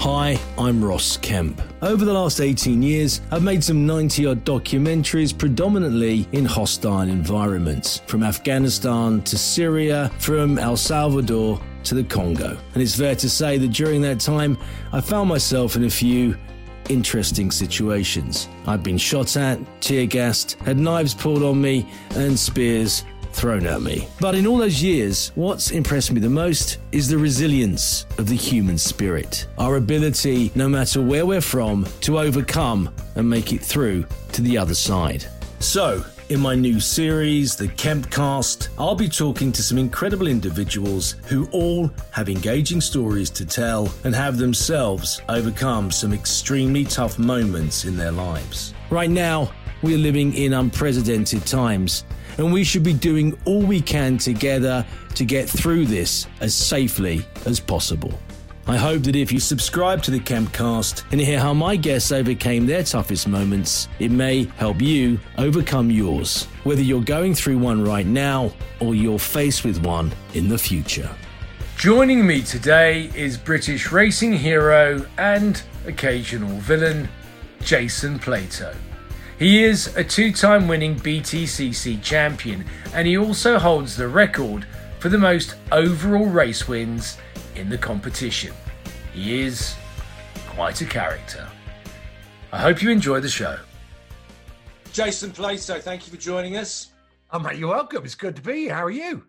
Hi, I'm Ross Kemp. Over the last 18 years, I've made some 90 odd documentaries predominantly in hostile environments, from Afghanistan to Syria, from El Salvador to the Congo. And it's fair to say that during that time, I found myself in a few interesting situations. I've been shot at, tear gassed, had knives pulled on me, and spears thrown at me. But in all those years, what's impressed me the most is the resilience of the human spirit. Our ability, no matter where we're from, to overcome and make it through to the other side. So, in my new series, The Kempcast, I'll be talking to some incredible individuals who all have engaging stories to tell and have themselves overcome some extremely tough moments in their lives. Right now, we're living in unprecedented times, and we should be doing all we can together to get through this as safely as possible. I hope that if you subscribe to the Kempcast and hear how my guests overcame their toughest moments, it may help you overcome yours, whether you're going through one right now or you're faced with one in the future. Joining me today is British racing hero and occasional villain, Jason Plato. He is a two time winning BTCC champion and he also holds the record for the most overall race wins in the competition. He is quite a character. I hope you enjoy the show. Jason Plato, thank you for joining us. Oh, mate, you're welcome. It's good to be here. How are you?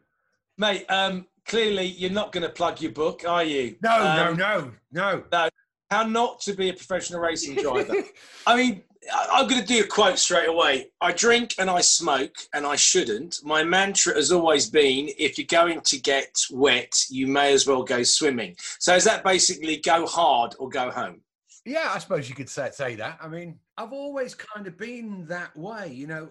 Mate, um, clearly you're not going to plug your book, are you? No, Um, no, no, no. no. How not to be a professional racing driver. I mean, I- I'm going to do a quote straight away. I drink and I smoke and I shouldn't. My mantra has always been if you're going to get wet, you may as well go swimming. So is that basically go hard or go home? Yeah, I suppose you could say, say that. I mean, I've always kind of been that way, you know.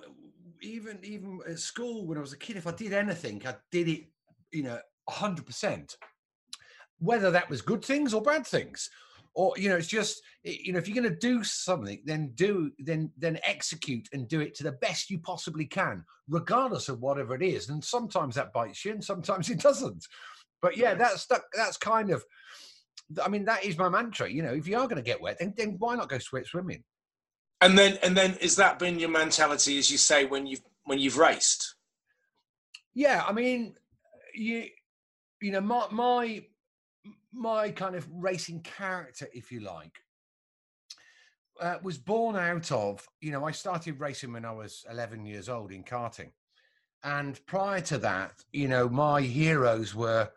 Even even at school when I was a kid, if I did anything, I did it, you know, hundred percent. Whether that was good things or bad things, or you know, it's just you know, if you're going to do something, then do then then execute and do it to the best you possibly can, regardless of whatever it is. And sometimes that bites you, and sometimes it doesn't. But yeah, that's that, that's kind of I mean, that is my mantra. You know, if you are going to get wet, then, then why not go swimming? And then and then is that been your mentality as you say when you've when you've raced? Yeah, I mean, you you know, my my my kind of racing character, if you like, uh, was born out of. You know, I started racing when I was 11 years old in karting, and prior to that, you know, my heroes were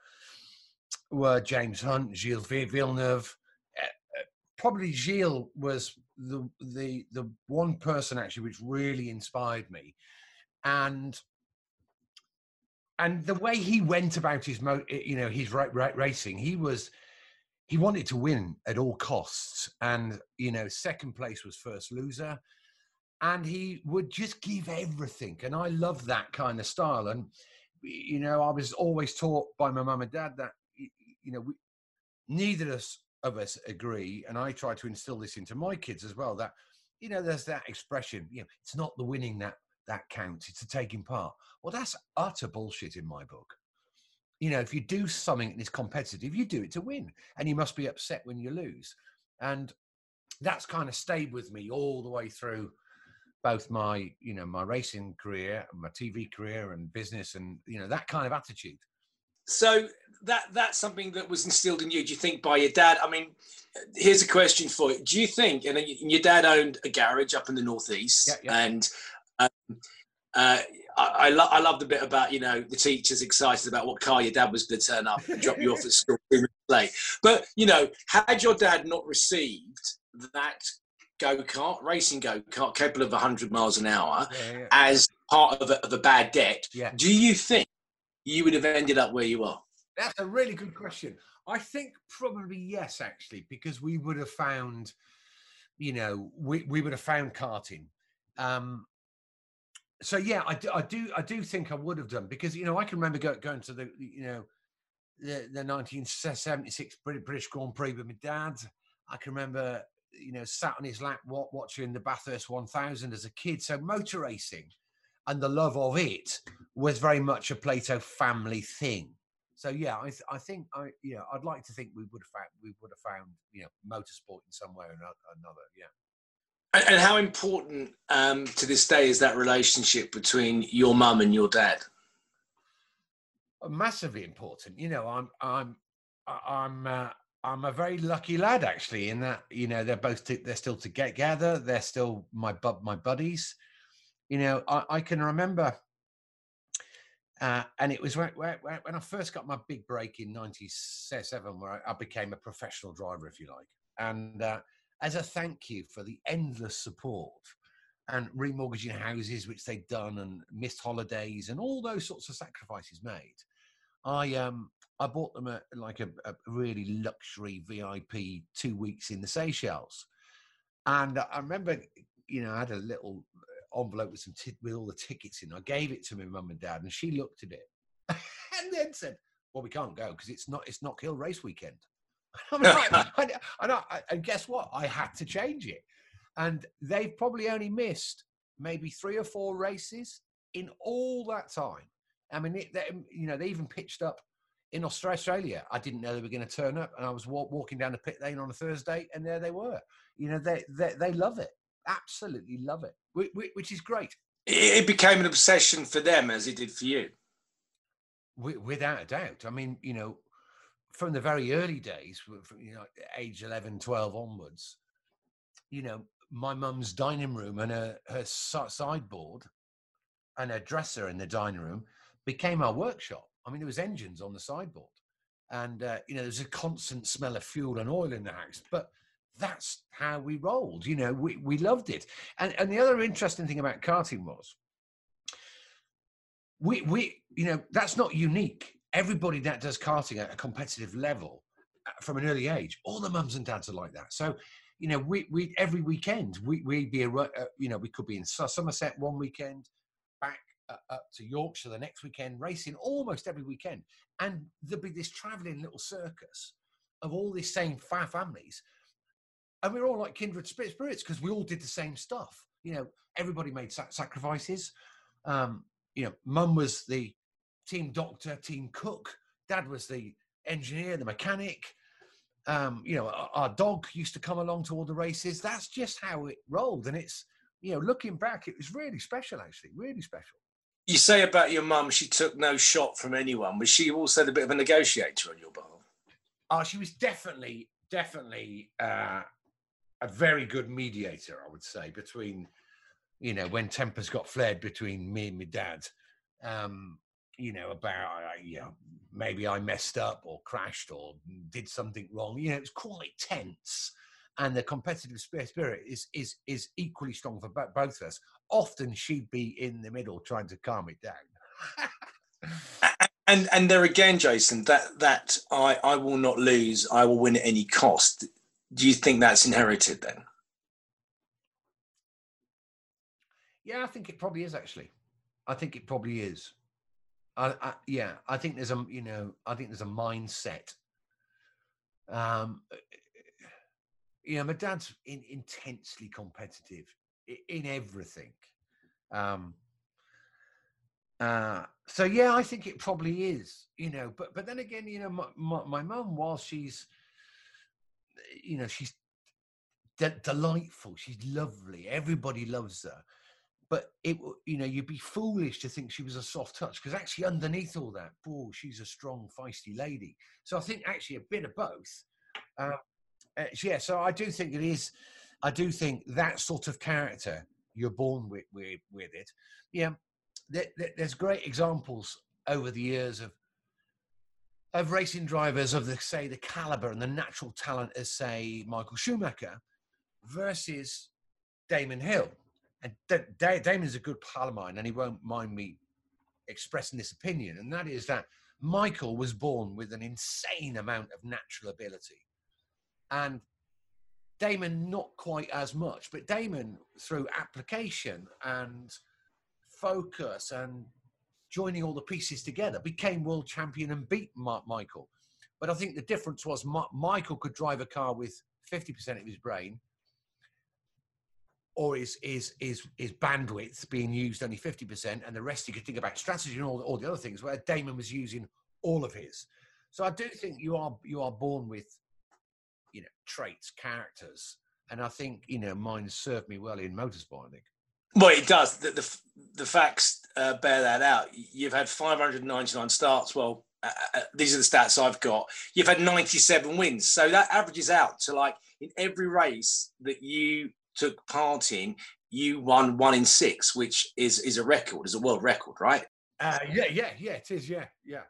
were James Hunt, Gilles Villeneuve. Uh, uh, Probably Gilles was the the the one person actually which really inspired me, and and the way he went about his mo- eh, you know his right right racing he was he wanted to win at all costs. And you know second place was first loser. And he would just give everything. And i love that kind of style. And you know i was always taught by my mum and dad that you know we, neither of us, of us agree. And i try to instill this into my kids as well that you know there's that expression you know it's not the winning that that counts it's the taking part well that's utter bullshit in my book you know if you do something that is competitive you do it to win and you must be upset when you lose and that's kind of stayed with me all the way through both my you know my racing career my tv career and business and you know that kind of attitude So that that's something that was instilled in you. Do you think by your dad? I mean, here's a question for you. Do you think? And your dad owned a garage up in the northeast, Yeah, yeah. and um, uh, I, I, lo- I love the bit about you know the teachers excited about what car your dad was going to turn up and drop you off at school two minutes late. But you know, had your dad not received that go kart racing go kart capable of 100 miles an hour Yeah, yeah. as part of a, of a bad debt, Yeah. do you think you would have ended up where you are? That's a really good question. I think probably yes, actually, because we would have found, you know, we, we would have found karting. Um, so yeah, I do, I do, I do think I would have done because you know I can remember go, going to the, you know, the the 1976 British Grand Prix with my dad. I can remember, you know, sat on his lap watching the Bathurst 1000 as a kid. So motor racing and the love of it was very much a Plato family thing. So yeah, I, th- I think I yeah I'd like to think we would have found we would have found you know motorsport in some way or another. Yeah. And, how important um, to this day is that relationship between your mum and your dad? Uh, massively important. You know, I'm I'm I'm uh, I'm a very lucky lad actually in that you know they're both t- they're still together. They're still my bud my buddies. You know, I, I can remember, uh, and it was when, when when I first got my big break in '97, where I, I became a professional driver, if you like, and uh, as a thank you for the endless support and remortgaging houses which they'd done and missed holidays and all those sorts of sacrifices made. I um i bought them a like a, a really luxury vip two weeks in the seychelles. And i remember you know i had a little envelope with some t- with all the tickets in. I gave it to my mum and dad and she looked at it and then said well we can't go because it's not it's not hill race weekend I'm like, and, and, I, and guess what i had to change it and they've probably only missed maybe three or four races in all that time. I mean, it, they, you know, they even pitched up in Australia. I didn't know they were going to turn up, and I was walk, walking down the pit lane on a Thursday, and there they were. You know, they they, they love it, absolutely love it, which, which is great, it became an obsession for them as it did for you. without a doubt. I mean, you know, from the very early days, from you know, age 11, 12 onwards, you know, my mum's dining room and her, her sideboard and her dresser in the dining room became our workshop. I mean, there was engines on the sideboard, and uh, you know, there's a constant smell of fuel and oil in the house. But that's how we rolled. You know, we we loved it. And and the other interesting thing about karting was, we we you know that's not unique. Everybody that does karting at a competitive level uh, from an early age, all the mums and dads are like that. So you know, we we every weekend we we'd be a, uh, you know we could be in Somerset one weekend, back uh, up to Yorkshire the next weekend, racing almost every weekend, and there'd be this travelling little circus of all these same fa- families, and we we're all like kindred spirits because we all did the same stuff. You know, everybody made sa- sacrifices. Um, you know, mum was the team doctor, team cook. Dad was the engineer, the mechanic um, you know, our, our dog used to come along to all the races. That's just how it rolled. And it's, you know, looking back, it was really special, actually, really special. You say about your mum, she took no shot from anyone. Was she also a bit of a negotiator on your behalf? Uh, she was definitely, definitely uh, a very good mediator, I would say, between, you know, when tempers got flared between me and my dad. Um, you know, about, you know, maybe I messed up or crashed or did something wrong. You know, it's quite tense. And the competitive spirit is is is equally strong for both of us. Often she'd be in the middle trying to calm it down. And and there again, Jason, that that I I will not lose. I will win at any cost. Do you think that's inherited then? yeah, I think it probably is actually. I think it probably is. I, I, yeah, I think there's a you know I think there's a mindset. Um, you know, my dad's in, intensely competitive in, in everything. Um, uh, so yeah, I think it probably is. You know, but but then again, you know, my my, my mum, while she's, you know, she's de- delightful, she's lovely, everybody loves her but it, you know, you'd be foolish to think she was a soft touch because actually underneath all that, oh, she's a strong, feisty lady. So I think actually a bit of both. Uh, yeah, so I do think it is. I do think that sort of character you're born with with, with it. Yeah, there, there- there's great examples over the years of of racing drivers of the say the caliber and the natural talent as say Michael Schumacher versus Damon Hill. And Da- Da- Damon's a good pal of mine, and he won't mind me expressing this opinion, and that is that Michael was born with an insane amount of natural ability, and Damon not quite as much. But Damon, through application and focus and joining all the pieces together, became world champion and beat Ma- Michael. But I think the difference was Michael could drive a car with 50% of his brain, or his, his, his, his bandwidth being used only 50%, and the rest you could think about strategy and all, all the other things, where Damon was using all of his. So I do think you are you are born with, you know, traits, characters, and I think you know mine served me well in motorsport. I think. Well, it does. The, the, the facts uh, bear that out. You've had 599 starts. Well, uh, uh, these are the stats I've got. You've had 97 wins. So that averages out to like in every race that you took part in, you won one in six, which is, is a record, is a world record, right? Uh, yeah, yeah, yeah, it is. Yeah, yeah.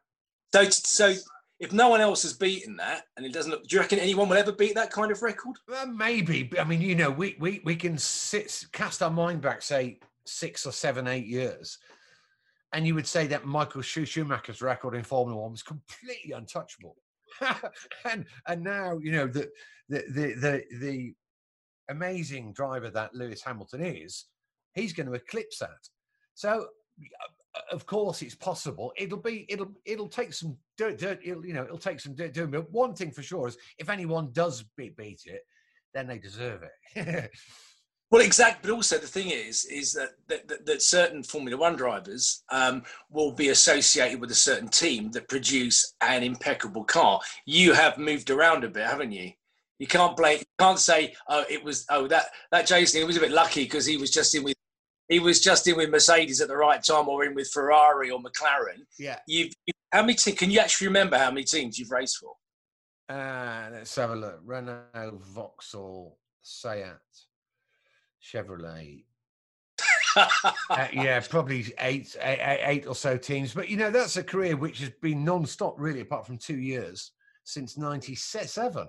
So, so if no one else has beaten that, and it doesn't look, do you reckon anyone will ever beat that kind of record? Well, maybe. I mean, you know, we we we can sit cast our mind back, say six or seven, eight years, and you would say that Michael Schumacher's record in Formula One was completely untouchable. and and now you know the the the the, the amazing driver that Lewis Hamilton is, he's going to eclipse that. So uh, of course it's possible. It'll be it'll it'll take some dirt, dirt it'll, you know it'll take some dirt doing. But one thing for sure is if anyone does beat, beat it, then they deserve it. Well, exactly. But also, the thing is, is that that, that, that certain Formula One drivers um, will be associated with a certain team that produce an impeccable car. You have moved around a bit, haven't you? You can't blame. You can't say, "Oh, it was oh that that Jason. He was a bit lucky because he was just in with he was just in with Mercedes at the right time, or in with Ferrari or McLaren." yeah. You've you, how many? Te- can you actually remember how many teams you've raced for? Uh, let's have a look. Renault, Vauxhall, Seat, Chevrolet. Uh, yeah, probably eight, eight, eight or so teams. But you know, that's a career which has been non-stop, really, apart from two years since '97.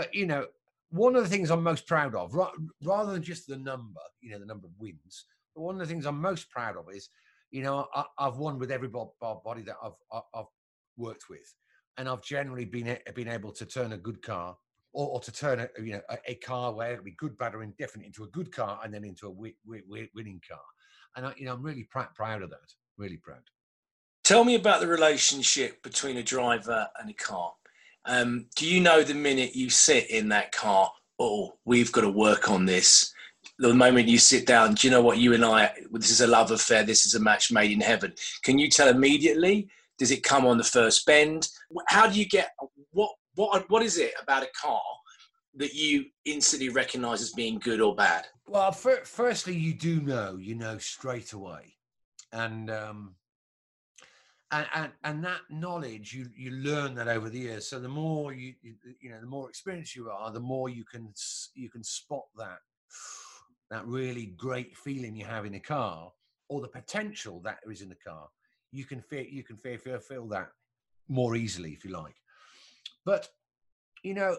But you know, one of the things I'm most proud of, ra- rather than just the number, you know, the number of wins, but one of the things I'm most proud of is, you know, I, I've won with every bo- bo- body that I've I've worked with, and I've generally been been able to turn a good car. Or, or to turn a you know a, a car where it'll be good, bad, or indifferent into a good car, and then into a wi- wi- winning car. And I, you know, I'm really pr- proud of that. Really proud. Tell me about the relationship between a driver and a car. Um, do you know the minute you sit in that car, oh, we've got to work on this? The moment you sit down, do you know what you and I, this is a love affair, this is a match made in heaven? Can you tell immediately? Does it come on the first bend? How do you get, what, what, what is it about a car that you instantly recognize as being good or bad? Well, fir- firstly, you do know, you know straight away, and um, and, and and that knowledge you you learn that over the years. So the more you you, you know, the more experienced you are, the more you can you can spot that that really great feeling you have in a car, or the potential that is in the car. You can feel you can feel feel, feel that more easily if you like. But you know,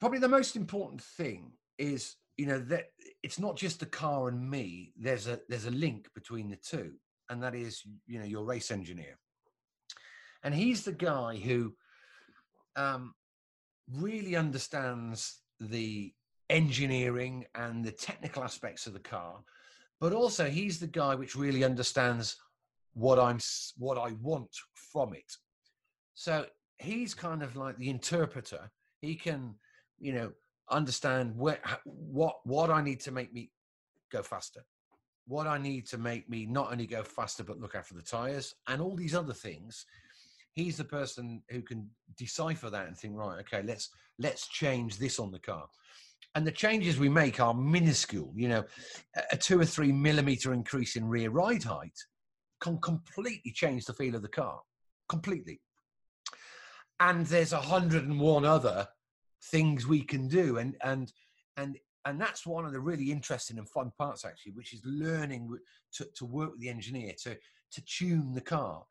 probably the most important thing is you know that it's not just the car and me there's a there's a link between the two and that is you know your race engineer. And he's the guy who um really understands the engineering and the technical aspects of the car but also he's the guy which really understands what i'm what i want from it. So he's kind of like the interpreter. He can you know understand where what what i need to make me go faster what i need to make me not only go faster but look after the tires and all these other things he's the person who can decipher that and think right okay let's let's change this on the car and the changes we make are minuscule. You know, a two or three millimeter increase in rear ride height can completely change the feel of the car, completely. And there's a hundred and one other things we can do, and and and and that's one of the really interesting and fun parts actually, which is learning to, to work with the engineer to to tune the car,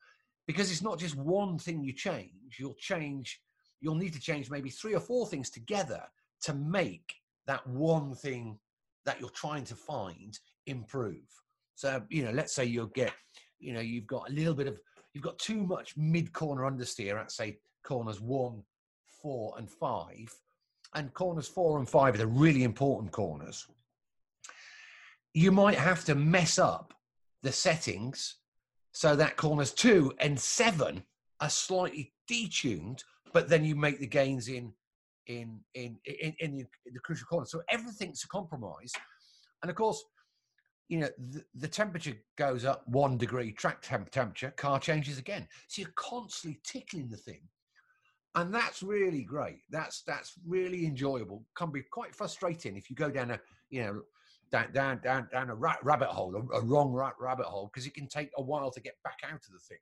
because it's not just one thing you change. You'll change. You'll need to change maybe three or four things together to make that one thing that you're trying to find improve. So, you know, let's say you'll get, you know, you've got a little bit of, you've got too much mid corner understeer at, say, corners one, four, and five. And corners four and five are the really important corners. You might have to mess up the settings so that corners two and seven are slightly detuned, but then you make the gains in in in in, in, the, in the crucial corner. So everything's a compromise, and of course, you know the, the temperature goes up one degree, track temp- temperature, car changes again. So you're constantly tickling the thing, and that's really great. That's that's really enjoyable. Can be quite frustrating if you go down a you know down down down, down a rat, rabbit hole, a, a wrong rat, rabbit hole, because it can take a while to get back out of the thing.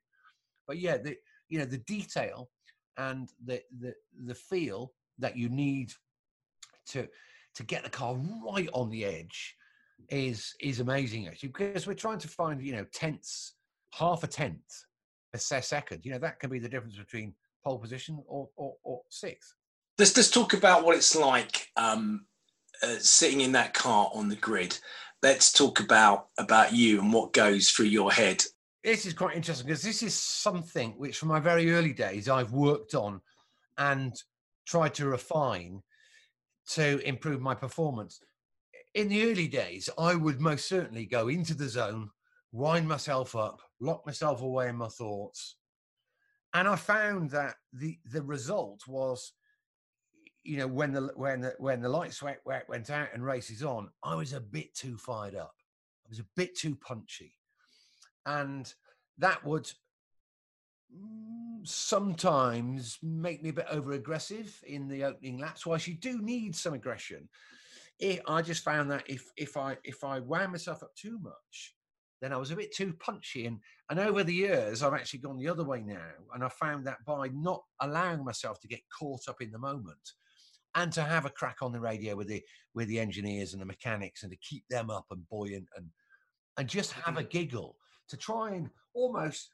But yeah, the you know the detail and the the the feel that you need to to get the car right on the edge is is amazing actually because we're trying to find you know tenths half a tenth a second you know that can be the difference between pole position or or, or sixth let's let's talk about what it's like um, uh, sitting in that car on the grid let's talk about about you and what goes through your head this is quite interesting because this is something which from my very early days i've worked on and tried to refine to improve my performance. In the early days, I would most certainly go into the zone, wind myself up, lock myself away in my thoughts. And I found that the the result was, you know, when the when the when the light sweat went out and races on, I was a bit too fired up. I was a bit too punchy. And that would Mm, sometimes make me a bit over aggressive in the opening laps. Whilst you do need some aggression, it, I just found that if if I if I wound myself up too much, then I was a bit too punchy. And and over the years, I've actually gone the other way now, and I found that by not allowing myself to get caught up in the moment, and to have a crack on the radio with the with the engineers and the mechanics, and to keep them up and buoyant, and and just have a giggle to try and almost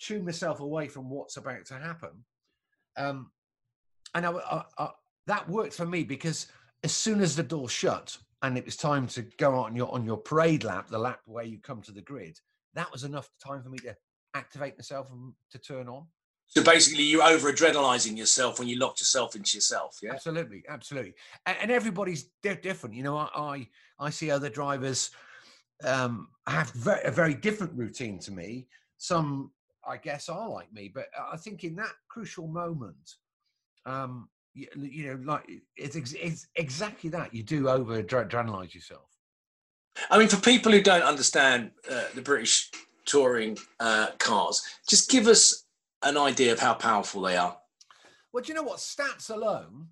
tune myself away from what's about to happen. Um, and I, I, I, that worked for me because as soon as the door shut and it was time to go on your on your parade lap, the lap where you come to the grid, that was enough time for me to activate myself and to turn on. So basically, you're over adrenalizing yourself when you locked yourself into yourself. Yeah, absolutely, absolutely. And, and everybody's different. You know, I I, I see other drivers um, have very, a very different routine to me. Some I guess, are like me. But I think in that crucial moment, um, you, you know, like it's, it's exactly that. You do over adrenalize yourself. I mean, for people who don't understand uh, the British touring uh, cars, just give us an idea of how powerful they are. Well, do you know what? Stats alone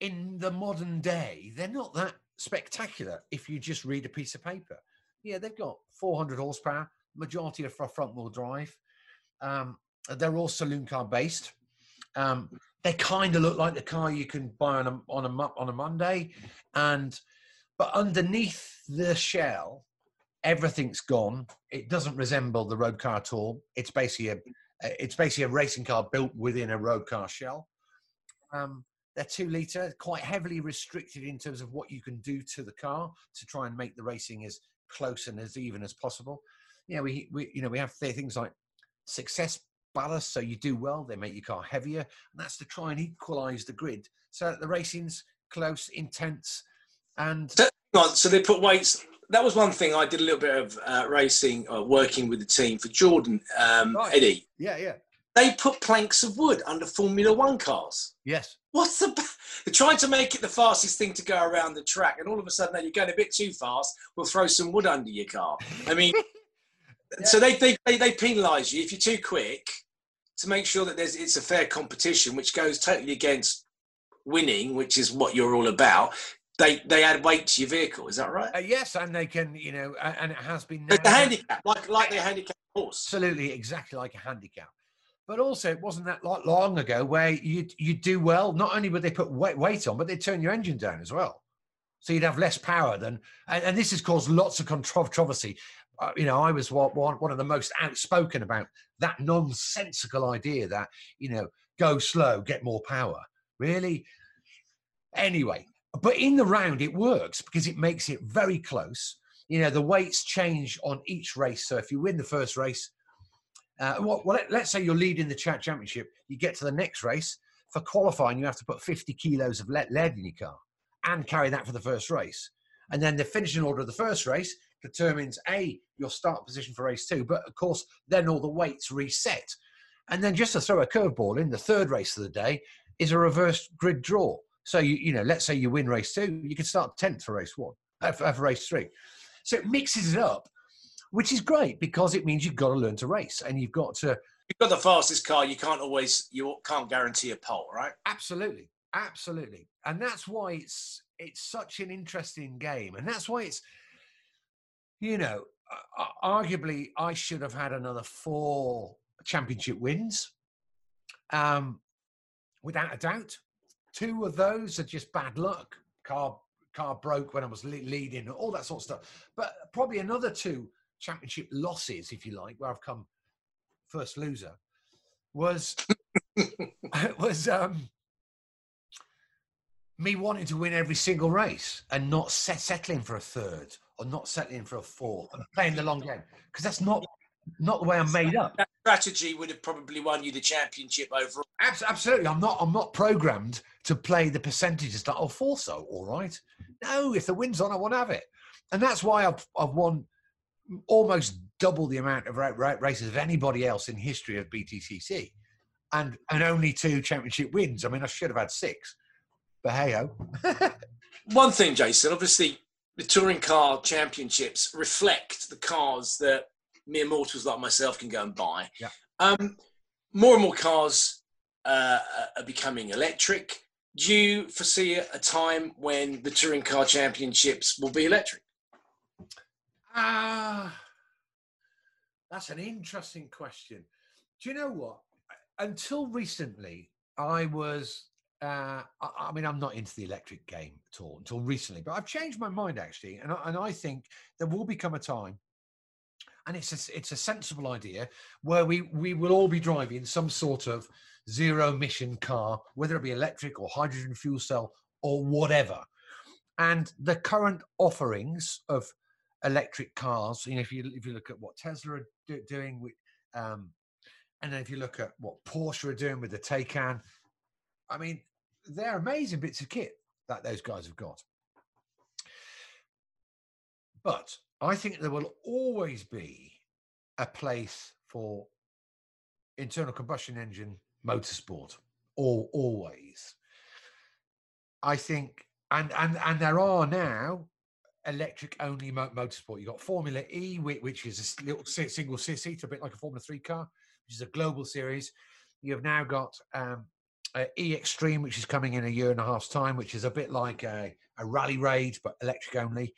in the modern day, they're not that spectacular if you just read a piece of paper. Yeah, they've got 400 horsepower, majority of front wheel drive. Um, they're all saloon car based. Um, they kind of look like the car you can buy on a on a on a Monday, and but underneath the shell, everything's gone. It doesn't resemble the road car at all. It's basically a it's basically a racing car built within a road car shell. Um, they're two liter, quite heavily restricted in terms of what you can do to the car to try and make the racing as close and as even as possible. Yeah, we, we you know we have things like success ballast, so you do well. They make your car heavier, and that's to try and equalise the grid so that the racing's close, intense, and. So, so they put weights. That was one thing I did a little bit of uh, racing, uh, working with the team for Jordan um, right. Eddie. Yeah, yeah. They put planks of wood under Formula One cars. Yes. What's the? They're trying to make it the fastest thing to go around the track, and all of a sudden, you're going a bit too fast. We'll throw some wood under your car. I mean, so they, they, they, they penalise you if you're too quick to make sure that there's it's a fair competition, which goes totally against winning, which is what you're all about. they they add weight to your vehicle. Is that right? Uh, yes, and they can, you know, and it has been. The, handicap, like like the handicap horse. Absolutely, exactly like a handicap. But also, it wasn't that long ago where you you do well. Not only would they put weight on, but they turn your engine down as well, so you'd have less power than. And, and this has caused lots of controversy. Uh, you know, I was one one of the most outspoken about that nonsensical idea that you know go slow, get more power. Really. Anyway, but in the round it works because it makes it very close. You know, the weights change on each race. So if you win the first race, uh, well, well, let, us say you're leading the chat championship. You get to the next race for qualifying. You have to put 50 kilos of lead in your car and carry that for the first race. And then the finishing order of the first race determines a your start position for race two. But of course, then all the weights reset. And then just to throw a curveball in, the third race of the day is a reverse grid draw. So you you know, let's say you win race two, you can start tenth for race one, uh, for, for race three. So it mixes it up which is great because it means you've got to learn to race and you've got to. You've got the fastest car. You can't always, you can't guarantee a pole, right? Absolutely, absolutely, and that's why it's it's such an interesting game, and that's why it's, you know, arguably I should have had another four championship wins, um, without a doubt. Two of those are just bad luck. Car car broke when I was leading, all that sort of stuff. But probably another two championship losses, if you like, where I've come first loser, was was um, me wanting to win every single race and not set, settling for a third or not settling for a fourth and playing the long game because that's not not the way I'm made up. That strategy would have probably won you the championship overall. Absolutely, I'm not. I'm not programmed to play the percentages that oh, I'll force. So, all right. No, if the wind's on, I want to have it, and that's why I've I've won almost double the amount of races of anybody else in history of BTCC, and and only two championship wins. I mean, I should have had six, but hey ho. One thing, Jason. Obviously, the touring car championships reflect the cars that mere mortals like myself can go and buy. Yeah. Um, more and more cars uh, are becoming electric. Do you foresee a time when the touring car championships will be electric? Ah, that's an interesting question. Do you know what? Until recently, I was. Uh, I, I, mean, I'm not into the electric game at all until recently, but I've changed my mind actually, and I, and I think there will become a time, and it's a, it's a sensible idea where we we will all be driving some sort of zero emission car, whether it be electric or hydrogen fuel cell or whatever. And the current offerings of electric cars. You know, if you if you look at what Tesla are do, doing with, um, and then if you look at what Porsche are doing with the Taycan, I mean, they're amazing bits of kit that those guys have got. But I think there will always be a place for internal combustion engine motorsport. All always. I think, and and and there are now electric only motorsport. You've got Formula E, which is a little single seat, a bit like a Formula 3 car, which is a global series. You have now got um, E Extreme, which is coming in a year and a half's time, which is a bit like a, a rally raid, but electric only.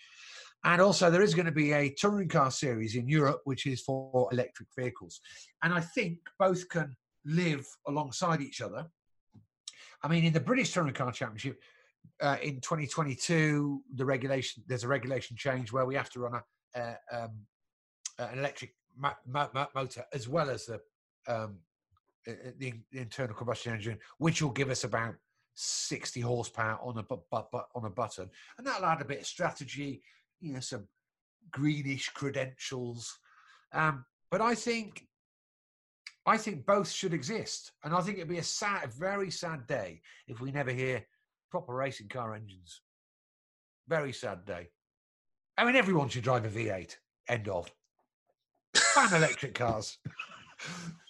And also, there is going to be a touring car series in Europe, which is for electric vehicles. And I think both can live alongside each other. I mean, in the British Touring Car Championship, uh, in 2022, the regulation there's a regulation change where we have to run a, uh, um, an electric ma- ma- motor as well as the, um, the, the internal combustion engine, which will give us about 60 horsepower on a bu- bu- bu- on a button, and that'll add a bit of strategy, you know, some greenish credentials. Um, but I think I think both should exist, and I think it'd be a sad, very sad day if we never hear proper racing car engines. Very sad day. I mean, everyone should drive a V8. End of. Ban electric cars.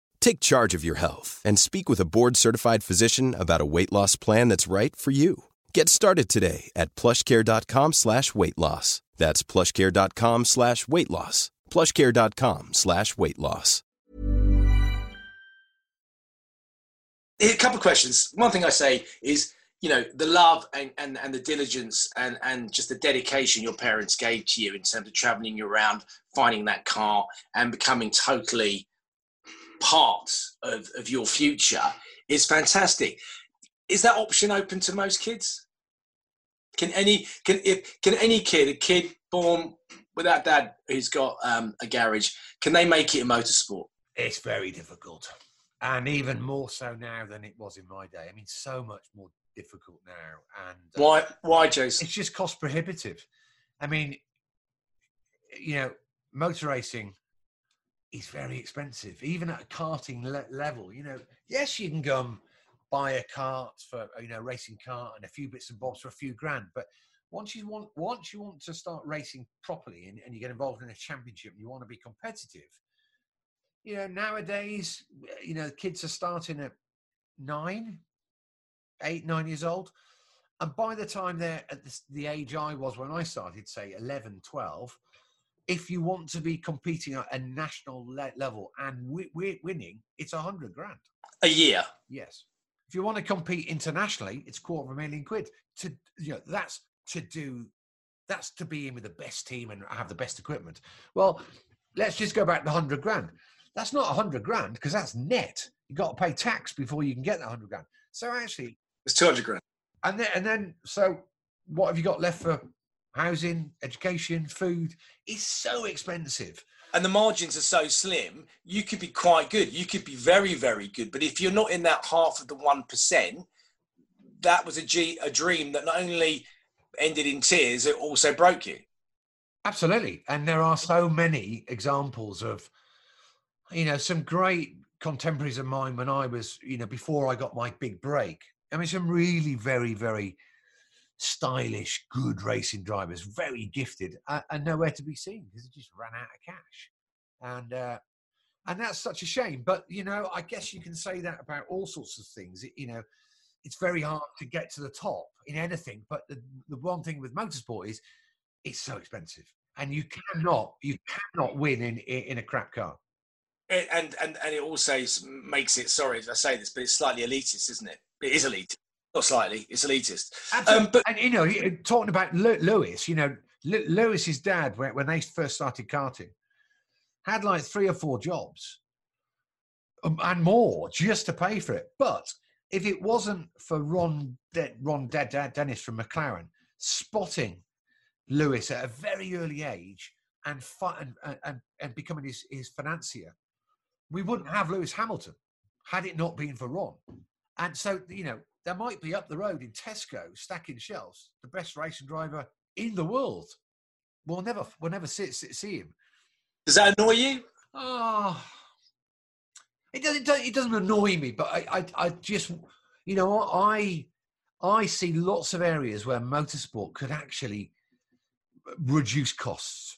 Take charge of your health and speak with a board-certified physician about a weight loss plan that's right for you. Get started today at plushcare.com slash weight loss. That's plushcare.com slash weight loss. plushcare.com slash weight loss. A couple of questions. One thing I say is, you know, the love and, and, and the diligence and, and just the dedication your parents gave to you in terms of traveling around, finding that car and becoming totally part of, of your future is fantastic. Is that option open to most kids? Can any can if can any kid, a kid born without dad who's got um, a garage, can they make it a motorsport? It's very difficult, and even more so now than it was in my day. I mean, so much more difficult now. And uh, Why why, Jason? It's just cost prohibitive. I mean, you know, motor racing is very expensive, even at a karting le- level. You know, yes, you can go and buy a kart for you know racing kart and a few bits and bobs for a few grand, but once you want once you want to start racing properly and, and you get involved in a championship and you want to be competitive, you know nowadays eh, you know kids are starting at nine, eight, nine years old. And by the time they're at the, the age I was when I started, say 11, 12, if you want to be competing at a national le- level and wi- winning, it's a hundred grand. A year. Yes. If you want to compete internationally, it's quarter of a million quid. To you know, that's to do. That's to be in with the best team and have the best equipment. Well, let's just go back to hundred grand. That's not a hundred grand because that's net. You got to pay tax before you can get that hundred grand. So actually, It's two hundred grand. and then and then so what have you got left for housing, education, food? is so expensive. and the margins are so slim, you could be quite good. You could be very, very good. But if you're not in that half of the one percent, that was a, G, a dream that not only ended in tears, it also broke you. Absolutely. And there are so many examples of, you know, some great contemporaries of mine when I was, you know, before I got my big break. I mean, some really very, very stylish, good racing drivers, very gifted, uh, and nowhere to be seen because they just ran out of cash. And, uh, and that's such a shame. But, you know, I guess you can say that about all sorts of things. It, you know, it's very hard to get to the top in anything. But the, the one thing with motorsport is it's so expensive, and you cannot you cannot win in in, a crap car. And and and it also makes it. Sorry I say this, but it's slightly elitist, isn't it? It is elitist. Not slightly. It's elitist. Um, but and you know, talking about Lewis, you know, Lewis's dad when, when they first started karting had like three or four jobs um, and more just to pay for it. But if it wasn't for Ron De- Ron De- De- Dennis from McLaren spotting Lewis at a very early age and, and- and and becoming his, his financier, we wouldn't have Lewis Hamilton had it not been for Ron. And so, you know, there might be up the road in Tesco stacking shelves the best racing driver in the world. We'll never, we'll never see, see, see him. does that annoy you? Oh, it doesn't, it doesn't- it doesn't annoy me, but I, I, I just, you know, I, I see lots of areas where motorsport could actually reduce costs,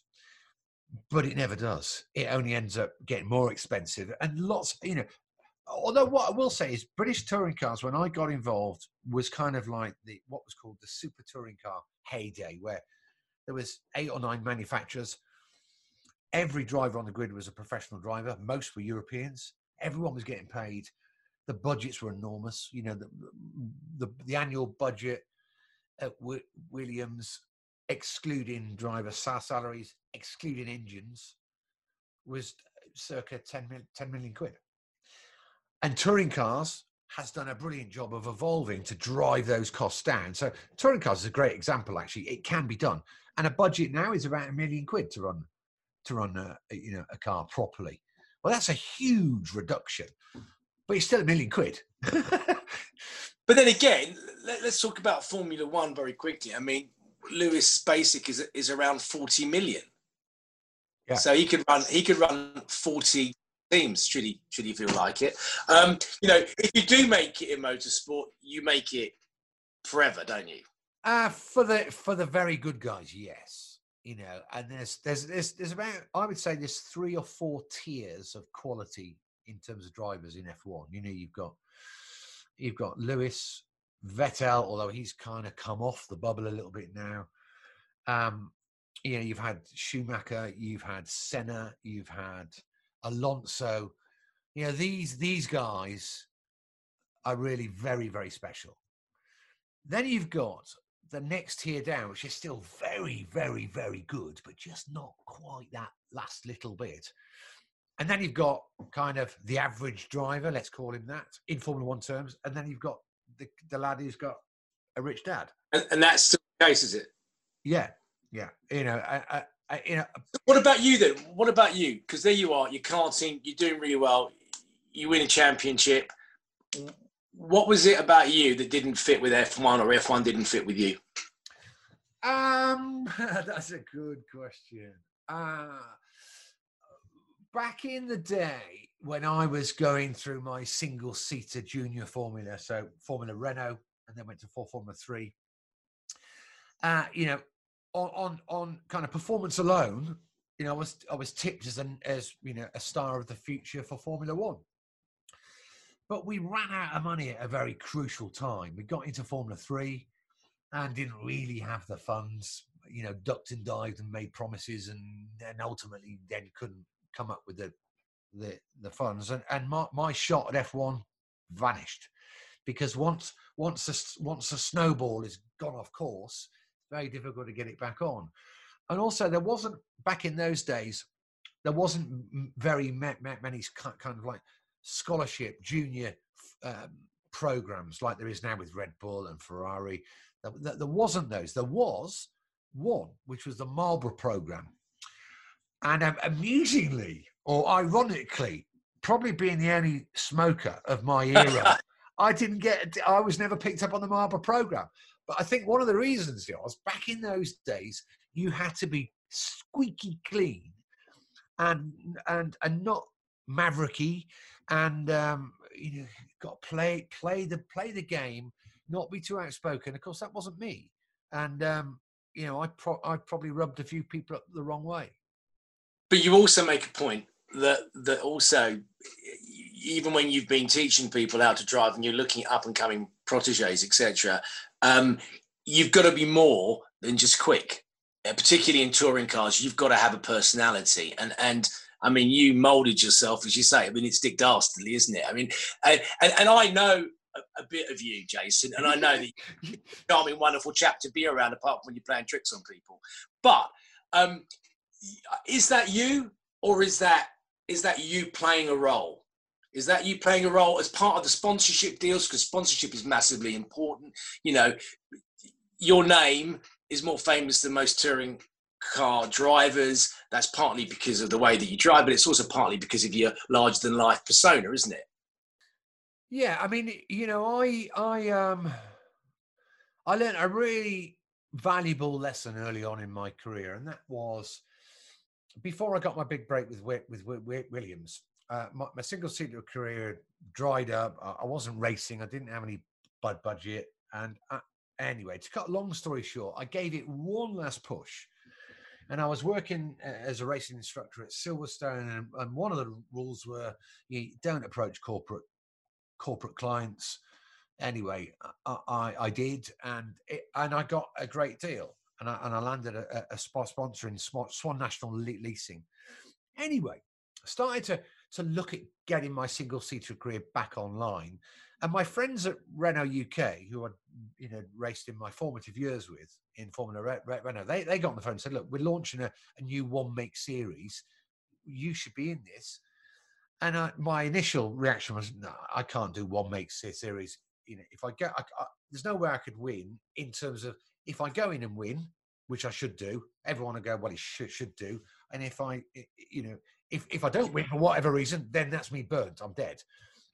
but it never does. It only ends up getting more expensive, and lots, you know. Although what I will say is, British touring cars, when I got involved, was kind of like the what was called the super touring car heyday, where there was eight or nine manufacturers. Every driver on the grid was a professional driver. Most were Europeans. Everyone was getting paid. The budgets were enormous. You know, the the, the annual budget at w- Williams, excluding driver salaries, excluding engines, was uh, circa 10, mil, 10 million quid. And touring cars has done a brilliant job of evolving to drive those costs down. So touring cars is a great example. Actually, it can be done, and a budget now is about a million quid to run to run a, you know a car properly. Well, that's a huge reduction, but it's still a million quid. but then again, let, us talk about Formula One very quickly. I mean, Lewis Basic is is around forty million. Yeah. So he could run he could run forty teams should he should he feel like it. Um, you know, if you do make it in motorsport, you make it forever, don't you? Uh, for the for the very good guys, yes you know, and there's there's there's there's about I would say there's three or four tiers of quality in terms of drivers in F1. You know, you've got you've got Lewis, Vettel, although he's kind of come off the bubble a little bit now. Um, you know, you've had Schumacher, you've had Senna, you've had Alonso. You know, these these guys are really very very special. Then you've got the next tier down, which is still very, very, very good, but just not quite that last little bit. And then you've got kind of the average driver, let's call him that, in Formula One terms. And then you've got the, the lad who's got a rich dad. And, and that's the case, is it? Yeah, yeah. You know, I, I, you know. What about you then? What about you? Because there you are, you're karting, you're doing really well, you win a championship what was it about you that didn't fit with F1 or F1 didn't fit with you? Um, that's a good question. Uh, back in the day when I was going through my single seater junior formula, so Formula Renault, and then went to four Formula Three. Uh, you know, on, on on kind of performance alone, you know, I was I was tipped as an as you know a star of the future for Formula One. But we ran out of money at a very crucial time. We got into Formula Three and didn't really have the funds. You know, ducked and dived and made promises, and then ultimately then couldn't come up with the the, the funds. And and my, my shot at F1 vanished because once once a, once a snowball has gone off course, very difficult to get it back on. And also, there wasn't back in those days. There wasn't very many kind of like scholarship junior um, programs like there is now with Red Bull and Ferrari. There, there wasn't those. There was one, which was the Marlboro program. And um, amusingly, or ironically, probably being the only smoker of my era, I didn't get, I was never picked up on the Marlboro program. But I think one of the reasons was back in those days, you had to be squeaky clean and and and not mavericky and um, you know, got to play play the play the game, not be too outspoken. Of course, that wasn't me, and um, you know, I pro- I probably rubbed a few people up the wrong way. But you also make a point that that also, even when you've been teaching people how to drive and you're looking at up and coming proteges, etc., um, you've got to be more than just quick. Particularly in touring cars, you've got to have a personality, and and I mean, you molded yourself, as you say. I mean, it's Dick Dastardly, isn't it? I mean, and, and, and I know a, a, bit of you, Jason, and I know that you're a charming, wonderful chap to be around, apart from when you're playing tricks on people. But um, is that you, or is that is that you playing a role? Is that you playing a role as part of the sponsorship deals? Because sponsorship is massively important. You know, your name is more famous than most touring car drivers. That's partly because of the way that you drive, but it's also partly because of your larger than life persona, isn't it? Yeah, I mean, you know, I I um I learned a really valuable lesson early on in my career, and that was before I got my big break with with, with Williams. Uh, my, my single seater career dried up. I, I, wasn't racing. I didn't have any bud budget, and uh, anyway, to cut a long story short, I gave it one last push and I was working uh, as a racing instructor at Silverstone, and, and one of the rules were you don't approach corporate corporate clients. Anyway, I, I, I did, and it, and I got a great deal. and I, and I landed a, a sponsor in Swan National Leasing. Anyway, started to to look at getting my single seater career back online. And my friends at Renault UK, who I you know raced in my formative years with in Formula Renault, they, they got on the phone and said, "Look, we're launching a, a new one make series. You should be in this." And I, my initial reaction was, "No, I can't do one make series. You know, if I go, I, I, there's no way I could win in terms of if I go in and win, which I should do. Everyone will go, well, he should should do. And if I, you know, if, if I don't win for whatever reason, then that's me burnt. I'm dead.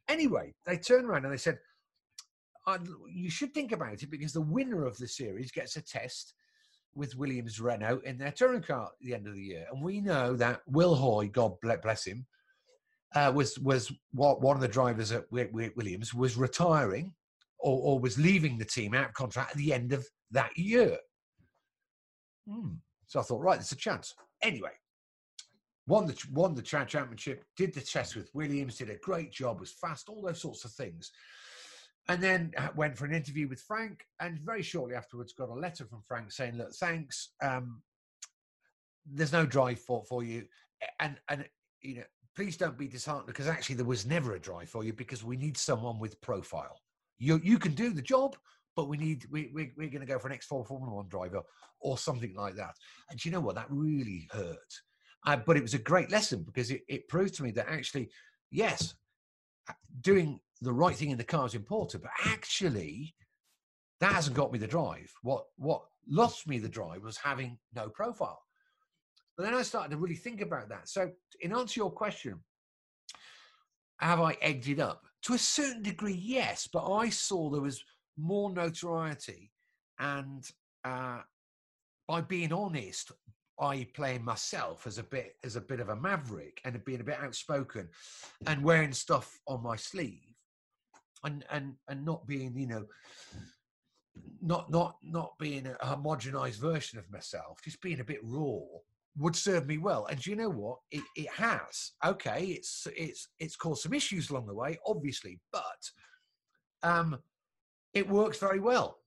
Anyway, they turned around and they said, you should think about it because the winner of the series gets a test with Williams Renault in their touring car at the end of the year. And we know that Will Hoy, God bless him, uh, was was what one of the drivers at Williams was retiring or, or, was leaving the team out of contract at the end of that year. Hmm. So I thought, right, there's a chance. Anyway, won the won the championship, did the test with Williams, did a great job, was fast, all those sorts of things. And then went for an interview with Frank, and very shortly afterwards got a letter from Frank saying, "Look, thanks. Um, there's no drive for for you, and and you know, please don't be disheartened because actually there was never a drive for you because we need someone with profile. You you can do the job, but we need we, we we're going to go for an X4 Formula One driver or something like that. And you know what? That really hurt uh, but it was a great lesson because it, it proved to me that actually, yes, doing the right thing in the car is important, but actually, that hasn't got me the drive. What what lost me the drive was having no profile. But then I started to really think about that. So, in answer to your question, have I egged it up? To a certain degree, yes, but I saw there was more notoriety and uh, by being honest, I playing myself as a bit as a bit of a maverick and being a bit outspoken and wearing stuff on my sleeve and and and not being you know not not not being a homogenized version of myself just being a bit raw would serve me well and you know what it, it has okay it's it's it's caused some issues along the way obviously but um it works very well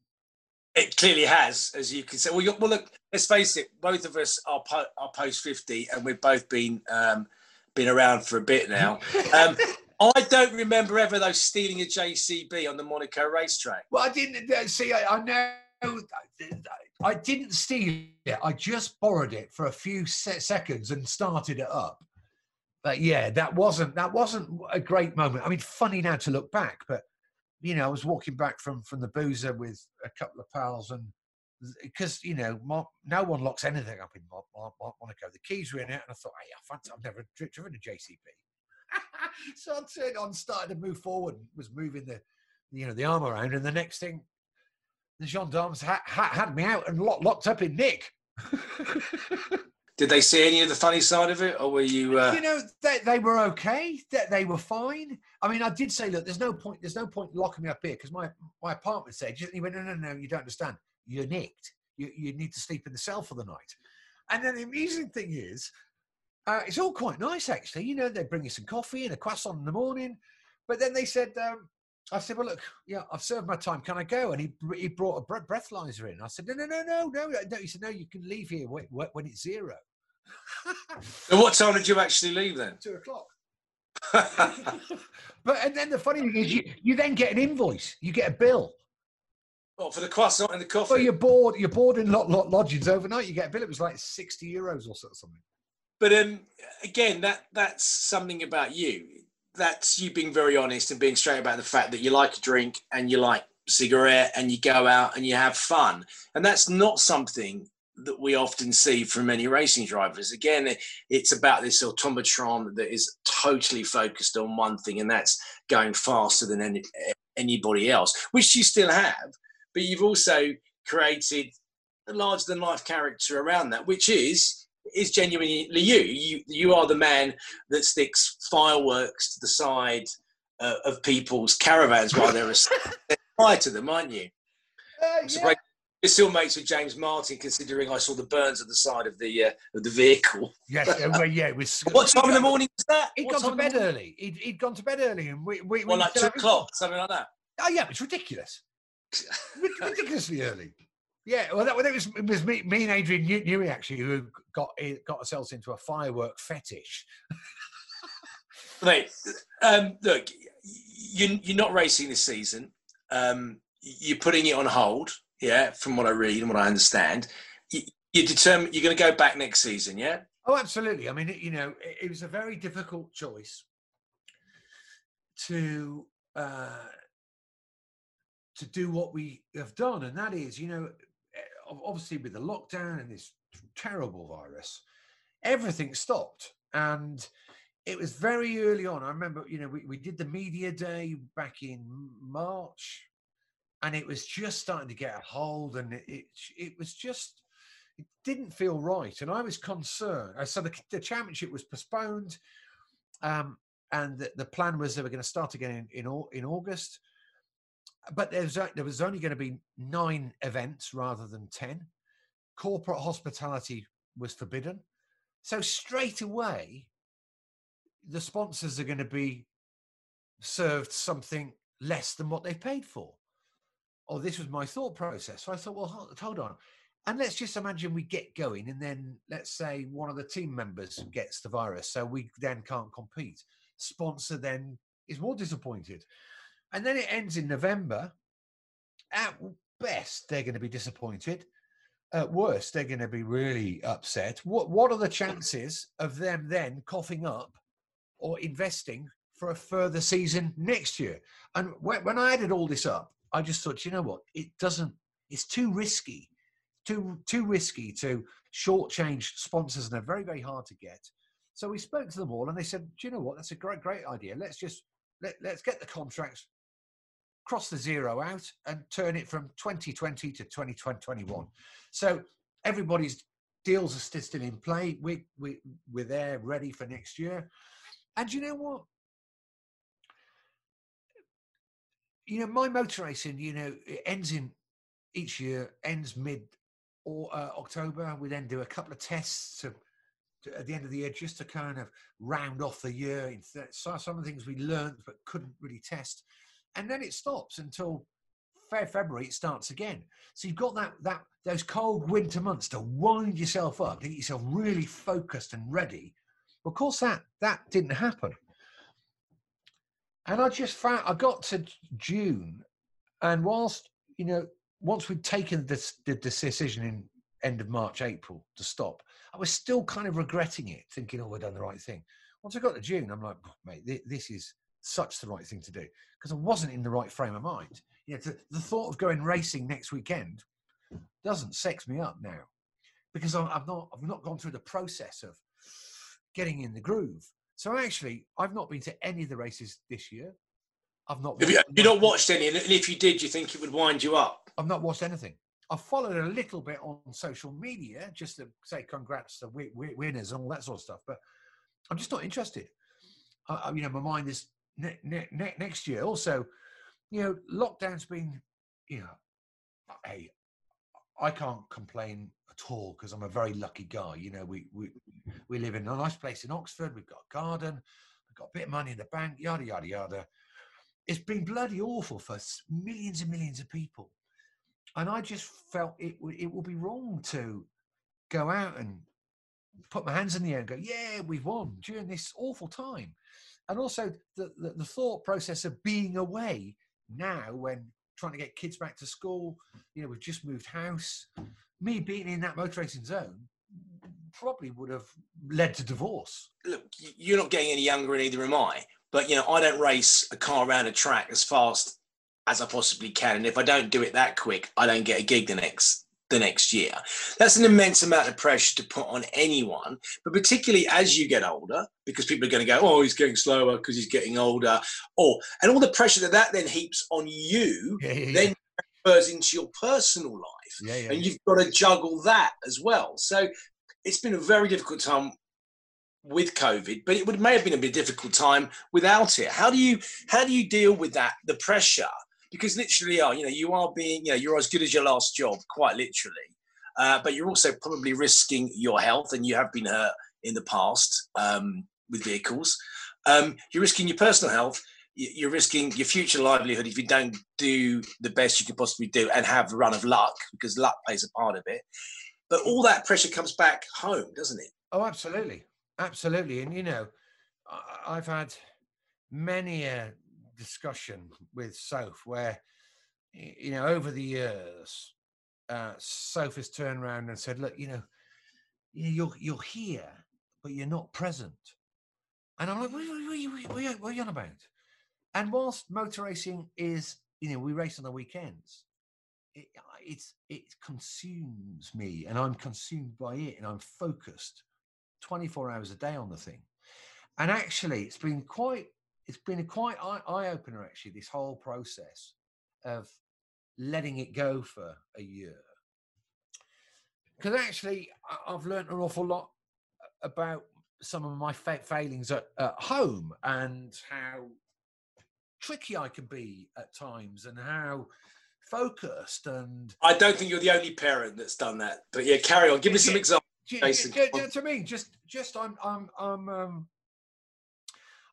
it clearly has, as you can say. Well, well, look. Let's face it. Both of us are, po- are post fifty, and we've both been um, been around for a bit now. Um, I don't remember ever though stealing a JCB on the Monaco racetrack. Well, I didn't uh, see. I, I know. I didn't steal it. I just borrowed it for a few se- seconds and started it up. But yeah, that wasn't that wasn't a great moment. I mean, funny now to look back, but you know, I was walking back from from the boozer with a couple of pals, and because you know, no one locks anything up in Monaco. The keys were in it, and I thought, hey, I fancy, I've never driven a JCB. so I turned on, started to move forward, was moving the, you know, the arm around, and the next thing, the gendarmes had, had me out and locked, locked up in Nick. Did they see any of the funny side of it, or were you? Uh... You know, they, they were okay. They, they were fine. I mean, I did say, look, there's no point. There's no point locking me up here because my my apartment said. He went, no, no, no, you don't understand. You're nicked. You you need to sleep in the cell for the night. And then the amazing thing is, uh, it's all quite nice actually. You know, they bring you some coffee and a croissant in the morning. But then they said, um, I said, well, look, yeah, I've served my time. Can I go? And he he brought a breathalyzer in. I said, no, no, no, no, no, no. He said, no, you can leave here when, when it's zero. and what time did you actually leave then? Two o'clock. but and then the funny thing is, you, you then get an invoice. You get a bill. For the croissant and the coffee. Well, you're bored. You're bored in lot, lot lodgings overnight. You get a bill. It was like sixty euros or something. But um, again, that that's something about you. That's you being very honest and being straight about the fact that you like a drink and you like cigarette and you go out and you have fun. And that's not something that we often see from many racing drivers. Again, it's about this automatron that is totally focused on one thing, and that's going faster than any, anybody else, which you still have, but you've also created a larger than life character around that, which is is genuinely you. You you are the man that sticks fireworks to the side uh, of people's caravans while they're fire to them, aren't you? Uh, yeah. You're still mates with James Martin, considering I saw the burns at the side of the uh, of the vehicle. Yes, uh, well, yeah, it was. what time in the morning was that? He'd what gone to bed early. He'd, he'd gone to bed early, and we, we, well, like two o'clock, something like that. Oh yeah, it's ridiculous. Ridiculously early. Yeah, well, that, well, it was it was me, me and Adrian Newey actually who got got ourselves into a firework fetish. Mate, um, look, you, you're not racing this season. Um, you're putting it on hold. Yeah, from what I read and what I understand, you, you're determined you're going to go back next season. Yeah. Oh, absolutely. I mean, it, you know, it, it, was a very difficult choice to uh, to do what we have done, and that is, you know, obviously with the lockdown and this terrible virus, everything stopped, and it was very early on. I remember, you know, we, we did the media day back in March, and it was just starting to get a hold, and it it, it was just it didn't feel right, and I was concerned. Uh, so the, the championship was postponed, um, and the, the, plan was they were going to start again in in, in August, but there was uh, there was only going to be nine events rather than ten. Corporate hospitality was forbidden, so straight away the sponsors are going to be served something less than what they paid for. Oh, this was my thought process. So I thought, well, hold on. And let's just imagine we get going, and then let's say one of the team members gets the virus, so we then can't compete. Sponsor then is more disappointed. And then it ends in November. At best, they're going to be disappointed. At worst, they're going to be really upset. What What are the chances of them then coughing up or investing for a further season next year. And when, I added all this up, I just thought, you know what? It doesn't. It's too risky, too too risky to shortchange sponsors, and they're very very hard to get. So we spoke to them all, and they said, do you know what? That's a great great idea. Let's just let, let's get the contracts, cross the zero out, and turn it from 2020 to 2021. So everybody's deals are still in play. We we we're there ready for next year. And you know what? You know, my motor racing, you know, it ends in each year, ends mid or uh, October. We then do a couple of tests to, to, at the end of the year just to kind of round off the year. So some of the things we learned but couldn't really test. And then it stops until February, it starts again. So you've got that that those cold winter months to wind yourself up, to get yourself really focused and ready of course, that that didn't happen. And I just found I got to June, and whilst you know, once we'd taken this, the decision in end of March, April to stop, I was still kind of regretting it, thinking, "Oh, we've done the right thing." Once I got to June, I'm like, "Mate, this is such the right thing to do," because I wasn't in the right frame of mind. You know, the, the thought of going racing next weekend doesn't sex me up now, because I've not I've not gone through the process of getting in the groove. So actually, I've not been to any of the races this year. I've not. Have you, you not watched any? And if you did, you think it would wind you up? I've not watched anything. I've followed a little bit on social media just to say congrats to winners and all that sort of stuff, but I'm just not interested. I, you know, my mind is ne- ne- ne- next year. Also, you know, lockdown's been, you know, hey, I can't complain at all because I'm a very lucky guy. You know, we we we live in a nice place in Oxford. We've got a garden. We've got a bit of money in the bank. Yada yada yada. It's been bloody awful for millions and millions of people, and I just felt it it would be wrong to go out and put my hands in the air and go, "Yeah, we've won" during this awful time. And also the, the, the thought process of being away now when trying to get kids back to school. You know, we've just moved house me being in that motor racing zone probably would have led to divorce. Look, you're not getting any younger, and neither am I. But you know, I don't race a car around a track as fast as I possibly can, and if I don't do it that quick, I don't get a gig the next the next year. That's an immense amount of pressure to put on anyone, but particularly as you get older, because people are going to go, "Oh, he's getting slower because he's getting older," or and all the pressure that that then heaps on you, yeah, yeah, then transfers into your personal life yeah, and you've got to juggle that as well. So it's been a very difficult time with COVID, but it would may have been a bit difficult time without it. How do you how do you deal with that the pressure? Because literally, are you know you are being you know you're as good as your last job, quite literally, uh, but you're also probably risking your health, and you have been hurt in the past um, with vehicles. Um, you're risking your personal health. you're risking your future livelihood if you don't do the best you could possibly do and have a run of luck because luck plays a part of it. But all that pressure comes back home, doesn't it? Oh, absolutely, absolutely. And you know, I've had many a discussion with Soph where, you know, over the years, uh, Soph has turned around and said, "Look, you know, you know, you're you're here, but you're not present." And I'm like, "What, what, what, are you- what, what are you on about?" And whilst motor racing is, you know, we race on the weekends, it, it's it consumes me, and I'm consumed by it, and I'm focused 24 hours a day on the thing. And actually, it's been quite it's been a quite eye opener actually. This whole process of letting it go for a year, because actually I've learned an awful lot about some of my fa- failings at, at home and how tricky I can be at times and how focused and I don't think you're the only parent that's done that. But yeah, carry on. Give me some examples. do, do, do, do you know what I mean? Just, just I'm, I'm, I'm, um,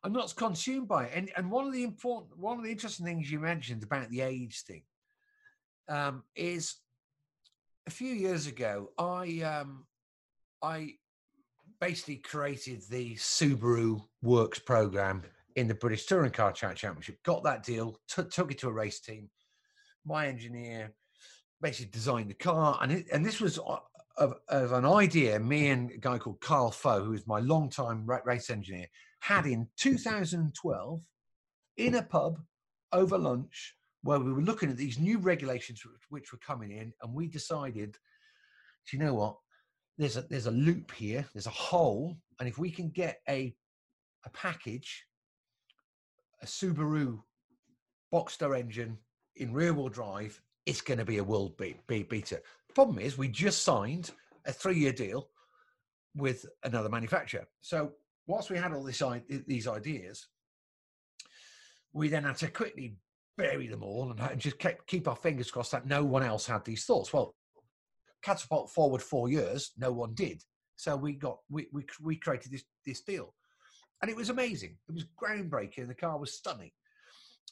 I'm not consumed by it. And and one of the important, one of the interesting things you mentioned about the age thing, um, is a few years ago, I, um, I basically created the Subaru Works program in the British Touring Car Championship. Got that deal, t- took it to a race team. My engineer basically designed the car, and it, and this was of, of an idea me and a guy called Carl Foe, who is my longtime ra- race engineer, had in 2012 in a pub over lunch where we were looking at these new regulations which, were coming in, and we decided, do you know what? There's a there's a loop here, there's a hole, and if we can get a a package, a Subaru boxer engine in rear wheel drive, it's going to be a world beat, beat, beater. Problem is, we just signed a three year deal with another manufacturer. So, whilst we had all this, these ideas, we then had to quickly bury them all and, and just keep, keep our fingers crossed that no one else had these thoughts. Well, catapult forward four years, no one did. So we got we we, we created this this deal, and it was amazing. It was groundbreaking. The car was stunning.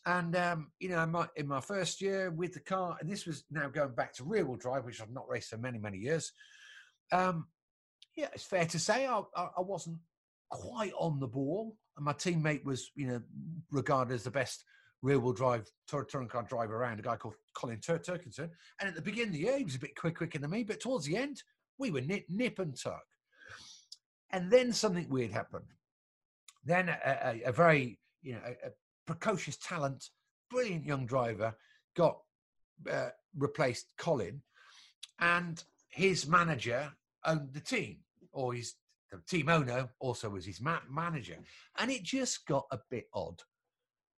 And um, you know, in my, in my first year with the car, and this was now going back to rear wheel drive, which I've not raced for many many years. Um, yeah, it's fair to say I, I, I wasn't quite on the ball, and my teammate was, you know, regarded as the best rear wheel drive tour, touring car driver around, a guy called Colin Tur- Turkington. And at the beginning of the year, he was a bit quick quicker than me, but towards the end, we were nip, nip and tuck. And then something weird happened. Then a, a, a very, you know, a, precocious talent, brilliant young driver got uh, replaced Colin, and his manager owned the team, or his team owner also was his ma- manager, and it just got a bit odd.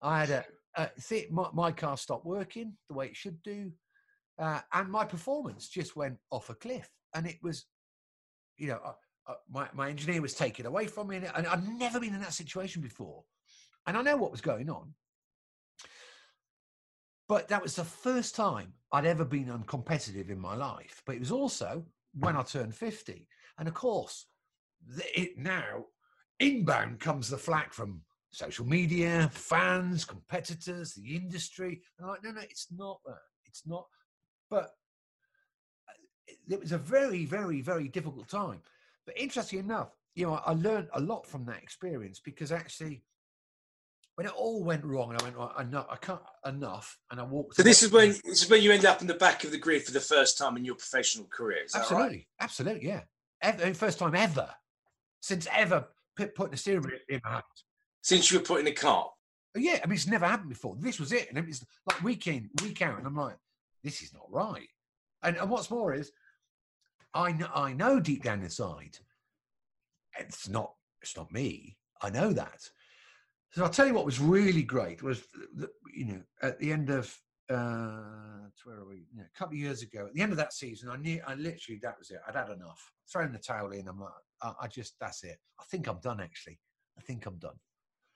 I had a, a th- my, my car stopped working the way it should do, uh, and my performance just went off a cliff, and it was, you know. Uh, uh, my, my engineer was taken away from me, and, and I'd never been in that situation before. And I know what was going on. But that was the first time I'd ever been uncompetitive in my life. But it was also when I turned 50. And of course, it now inbound comes the flack from social media, fans, competitors, the industry. And I'm like, no, no, it's not that. It's not. But uh, it, was a very, very, very difficult time. But interesting enough, you know, I learned a lot from that experience because actually, when it all went wrong, and I went, right, enough, I can't enough, and I walked. So this is when this is when you end up in the back of the grid for the first time in your professional career. Is that absolutely, right? absolutely, yeah, ever, first time ever since ever put, putting a steering wheel in my hand. Since you were put in the car. Yeah, I mean, it's never happened before. This was it, and it was like week in, week out, and I'm like, this is not right. And, and what's more is, I know, I know deep down inside, it's not, it's not me. I know that. So I'll tell you what was really great was, the, you know, at the end of uh, where are we? You know, a couple of years ago, at the end of that season, I knew, I literally, that was it. I'd had enough. Thrown the towel in. I'm like, I, I just, that's it. I think I'm done. Actually, I think I'm done.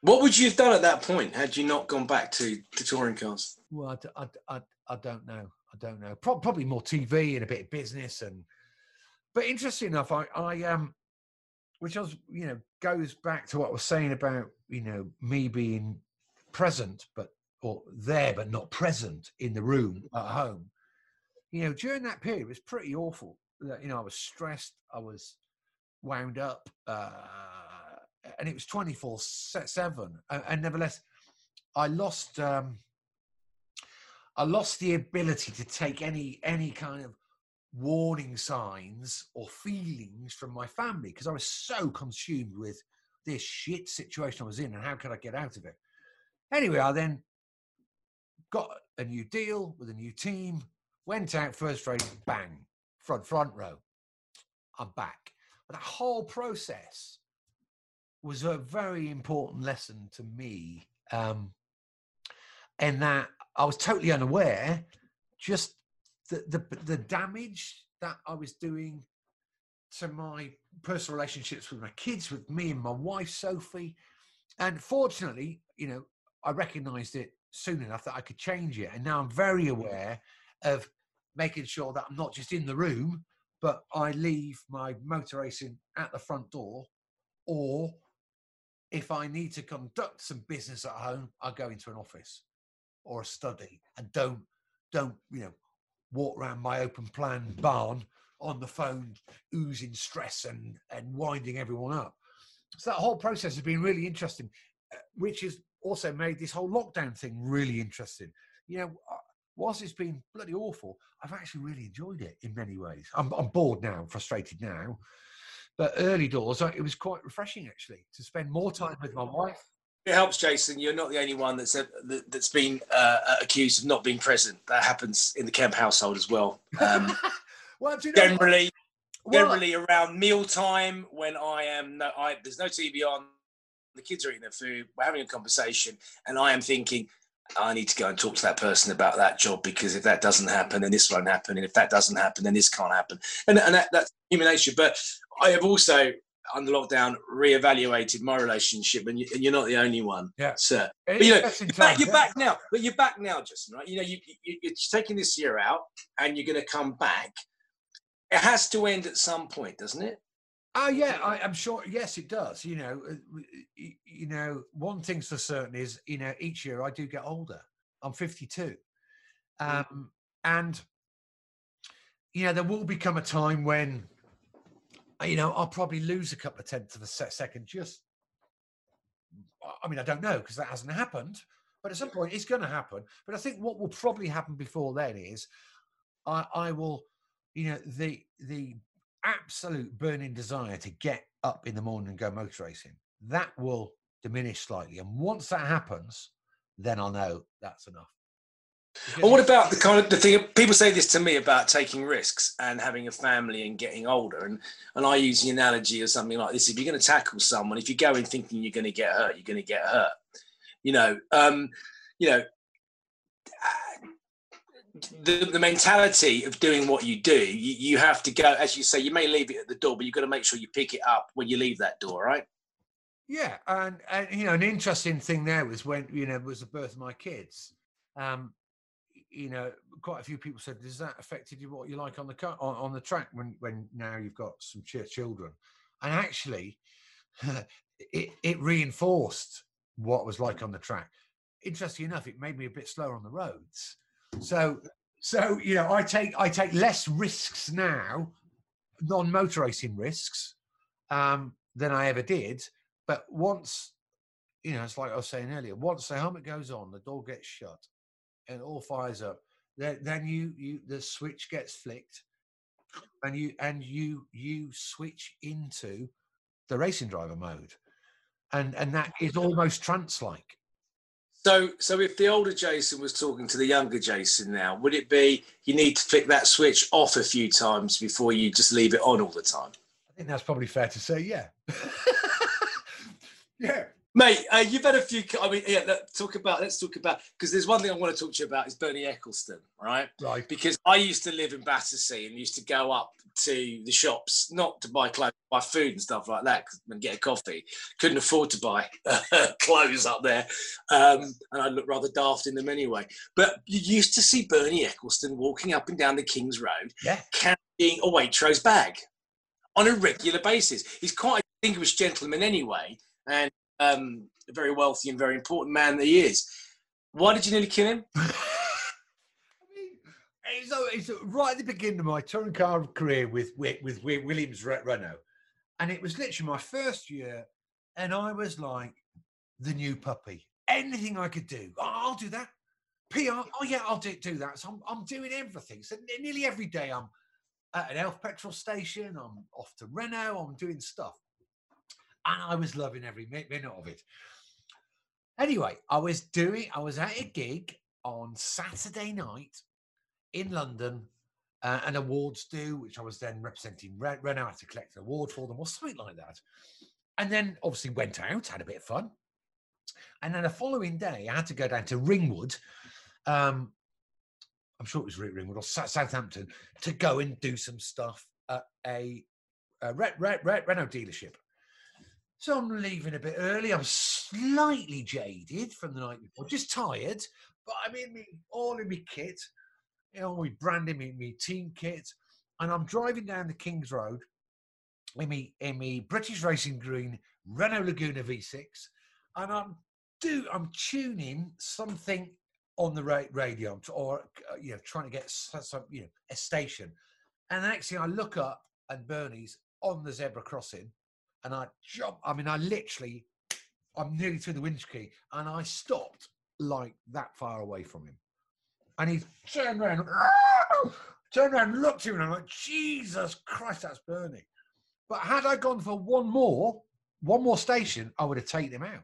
What would you have done at that point had you not gone back to, to touring cars? Well, I I I don't know. I don't know. Pro- probably more TV and a bit of business and. But interesting enough, I, I um, which was you know goes back to what I was saying about you know me being present, but or there but not present in the room at home. You know, during that period, it was pretty awful. You know, I was stressed. I was wound up, uh, and it was twenty four seven. And nevertheless, I lost. Um, I lost the ability to take any any kind of warning signs or feelings from my family because I was so consumed with this shit situation I was in and how could I get out of it. Anyway, I then got a new deal with a new team, went out first race, bang, front front row. I'm back. But that whole process was a very important lesson to me. Um, and that I was totally unaware just the, the the damage that I was doing to my personal relationships with my kids, with me and my wife Sophie, and fortunately, you know, I recognised it soon enough that I could change it, and now I'm very aware of making sure that I'm not just in the room, but I leave my motor racing at the front door, or if I need to conduct some business at home, I go into an office or a study and don't don't you know walk around my open plan barn on the phone, oozing stress and, and winding everyone up. So that whole process has been really interesting, uh, which has also made this whole lockdown thing really interesting. You know, whilst it's been bloody awful, I've actually really enjoyed it in many ways. I'm, I'm bored now, frustrated now, but early doors, it was quite refreshing actually to spend more time with my wife it helps, Jason. You're not the only one that's uh, that's been uh, accused of not being present. That happens in the Kemp household as well. Um, well, you know generally, well, generally around mealtime when I am no, I there's no TV on. The kids are eating their food. We're having a conversation, and I am thinking, I need to go and talk to that person about that job because if that doesn't happen, then this won't happen, and if that doesn't happen, then this can't happen, and and that, that's human nature. But I have also under lockdown reevaluated my relationship, and, you, are not the only one, yeah. sir. But, you know, you're, back, you're back, now, but you're back now, Jason. Right? You know, you, you, you're taking this year out, and you're going to come back. It has to end at some point, doesn't it? Oh yeah, I, am sure. Yes, it does. You know, uh, you know, one thing's for certain is, you know, each year I do get older. I'm 52, mm. um, and you know, there will become a time when you know, I'll probably lose a couple of tenths of a second. Just, I mean, I don't know because that hasn't happened, but at some point it's going to happen. But I think what will probably happen before then is, I, I will, you know, the the absolute burning desire to get up in the morning and go motor racing that will diminish slightly, and once that happens, then I'll know that's enough. And what about the kind of the thing people say this to me about taking risks and having a family and getting older, and and I use the analogy of something like this: if you're going to tackle someone, if you go in thinking you're going to get hurt, you're going to get hurt. You know, um, you know, the, the mentality of doing what you do, you, you have to go, as you say, you may leave it at the door, but you've got to make sure you pick it up when you leave that door, right? Yeah, and, and you know, an interesting thing there was when you know was the birth of my kids. Um, you know, quite a few people said, "Does that affected you what you like on the car, on, on the track when when now you've got some children?" And actually, it it reinforced what was like on the track. Interesting enough, it made me a bit slower on the roads. So so you know, I take I take less risks now, non-motor racing risks, um, than I ever did. But once, you know, it's like I was saying earlier. Once the helmet goes on, the door gets shut and all fires up, then, then you you the switch gets flicked, and you and you you switch into the racing driver mode, and and that is almost trance like. So, so if the older Jason was talking to the younger Jason now, would it be you need to flick that switch off a few times before you just leave it on all the time? I think that's probably fair to say. Yeah. yeah. Mate, uh, you've had a few. I mean, yeah. Let's talk about. Let's talk about because there's one thing I want to talk to you about is Bernie Ecclestone, right? Right. Because I used to live in Battersea and used to go up to the shops not to buy clothes, buy food and stuff like that, and get a coffee. Couldn't afford to buy uh, clothes up there, um, and I looked rather daft in them anyway. But you used to see Bernie Ecclestone walking up and down the King's Road, yeah. carrying a Waitrose bag on a regular basis. He's quite a distinguished gentleman anyway, and um, a very wealthy and very important man that he is. Why did you nearly kill him? It's, right at the beginning of my touring car career with with, with, Williams Re- Renault, and it was literally my first year, and I was like the new puppy. Anything I could do, oh, I'll do that. PR, oh yeah, I'll do, do that. So I'm, I'm doing everything. So nearly every day I'm at an Elf petrol station. I'm off to Renault. I'm doing stuff, and I was loving every minute of it. Anyway, I was doing. I was at a gig on Saturday night in London, uh, an awards do, which I was then representing Re- Renault. To collect an award for them or something like that. And then obviously went out, had a bit of fun. And then the following day, I had to go down to Ringwood. Um, I'm sure it was Ringwood or Southampton to go and do some stuff at a, a Re- Re- Re- Renault dealership. So I'm leaving a bit early. I'm slightly jaded from the night before, just tired. But I'm in me all in my kit, you know, we branding me, me team kit, and I'm driving down the King's Road in me in me British Racing Green Renault Laguna V6, and I'm do I'm tuning something on the ra- radio or uh, you know trying to get some you know a station, and next thing I look up and Bernie's on the zebra crossing, and I jump. I mean, I literally, I'm nearly through the windscreen, and I stopped like that far away from him, and he turned around, turned around, looked at him, and I'm like, Jesus Christ, that's Bernie. But had I gone for one more, one more station, I would have taken him out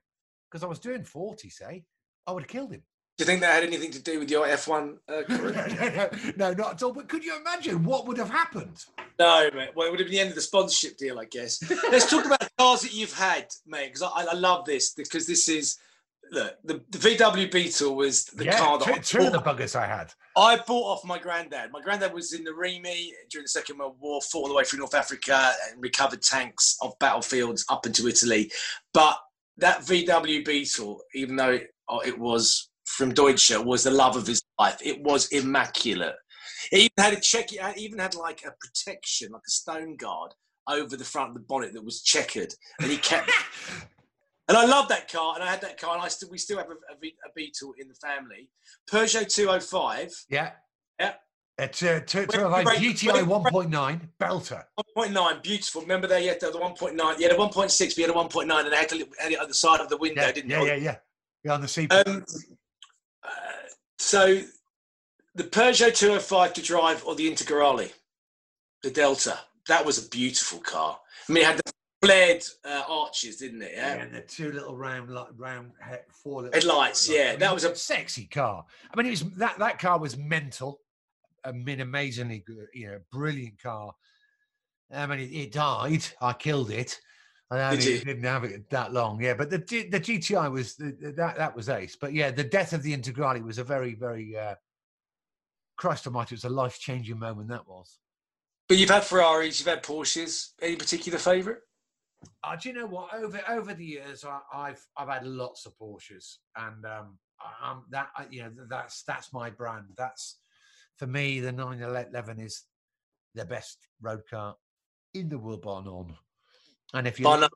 because I was doing 40, say, I would have killed him. Do you think that had anything to do with your F1 uh, career? no, not at all. But could you imagine what would have happened? No, mate. Well, it would have been the end of the sponsorship deal, I guess. Let's talk about the cars that you've had, mate, because I, I love this because this is look the, the VW Beetle was the yeah, car that two, I two of the buggers I had. I bought off my granddad. My granddad was in the REME during the Second World War, fought all the way through North Africa and recovered tanks off battlefields up into Italy. But that VW Beetle, even though it, oh, it was from Deutsche, was the love of his life. It was immaculate. It even had a check. It even had like a protection, like a stone guard over the front of the bonnet that was checkered, and he kept. And I love that car, and I had that car, and I still we still have a, a, a Beetle in the family. Peugeot 205, Yeah. Yeah. It's uh, two, two When- of my when- GTI 1.9 belter. 1.9, beautiful. Remember they had the 1.9. You had a 1.6, but you had a 1.9, and they had, to, had it at the side of the window, Yeah, didn't yeah, yeah, yeah. Yeah, on the seat. Um, uh, so the Peugeot 205 to drive or the Integrale, the Delta, that was a beautiful car. I mean, it had the flared uh, arches, didn't it? yeah, Yeah. and the two little round, round four little Headlights, I yeah, mean, that was a- sexy car. I mean, it was that that car was mental. I mean, amazingly good, you know, brilliant car. I mean, it, it died. I killed it. I Did didn't have it that long. Yeah, but the the GTI was the, the- that that was ace. But yeah, the death of the Integrale was a very very. Uh, Christ Almighty, it was a life changing moment. That was. But you've had Ferraris, you've had Porsches. Any particular favourite? Uh, do you know what? Over over the years, I, I've I've had lots of Porsches, and um, I- I'm that I- you know that's that's my brand. That's for me. The 911 is the best road car in the world, bar none. And if you Bar.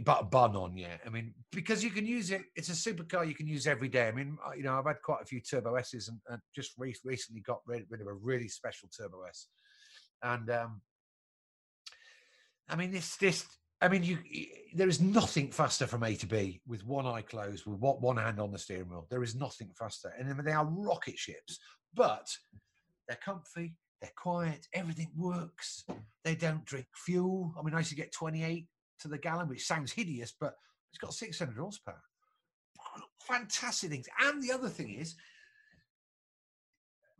But a bun on, yeah. I mean, because you can use it. It's a supercar you can use every day. I mean, you know, I've had quite a few Turbo S's, and, and just re- recently got rid, rid of a really special Turbo S, and um, I mean, this this. I mean, you. There is nothing faster from A to B with one eye closed, with what one hand on the steering wheel. There is nothing faster, and I mean, they are rocket ships. But they're comfy, they're quiet, everything works. They don't drink fuel. I mean, I used to get 28 to the gallon, which sounds hideous, but it's got 600 horsepower. Fantastic things. And the other thing is,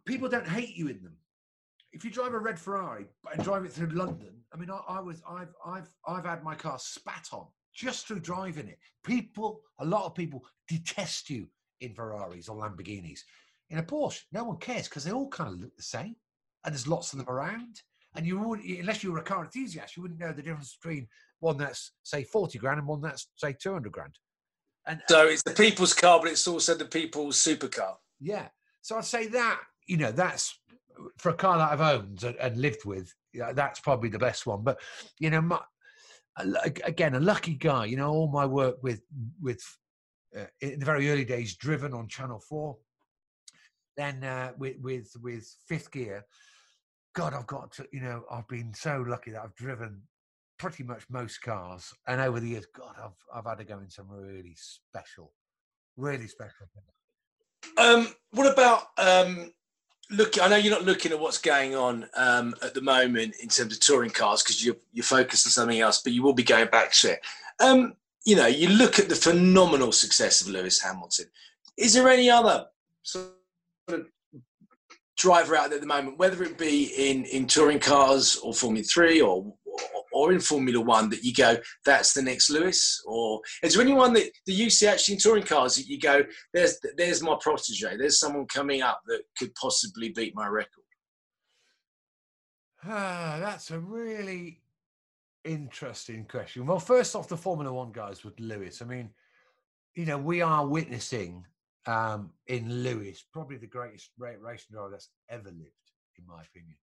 people don't hate you in them if you drive a red Ferrari and drive it through London, I mean, I, I was, I've, I've, I've had my car spat on just through driving it. People, a lot of people detest you in Ferraris or Lamborghinis. In a Porsche, no one cares because they all kind of look the same, and there's lots of them around. And you would, unless you were a car enthusiast, you wouldn't know the difference between one that's say 40 grand and one that's say 200 grand. And So it's the people's car, but it's also the people's supercar. yeah. So I'd say that, you know, that's for a car that I've owned and, and lived with, yeah, that's probably the best one. But, you know, my, again a lucky guy. You know, all my work with with uh, in the very early days, driven on Channel Four. Then uh, with with with Fifth Gear, God, I've got to. You know, I've been so lucky that I've driven pretty much most cars, and over the years, God, I've I've had to go in some really special, really special. Um, what about um, look? I know you're not looking at what's going on um, at the moment in terms of touring cars because you're you're focused on something else, but you will be going back to it. Um, you know, you look at the phenomenal success of Lewis Hamilton. Is there any other sort of driver out there at the moment, whether it be in in touring cars or Formula Three or or in Formula One that you go, that's the next Lewis? Or is there anyone that, that you see actually in touring cars that you go, there's there's my protege, there's someone coming up that could possibly beat my record? Ah, that's a really interesting question. Well, first off, the Formula One guys with Lewis. I mean, you know, we are witnessing um, in Lewis probably the greatest racing driver that's ever lived, in my opinion.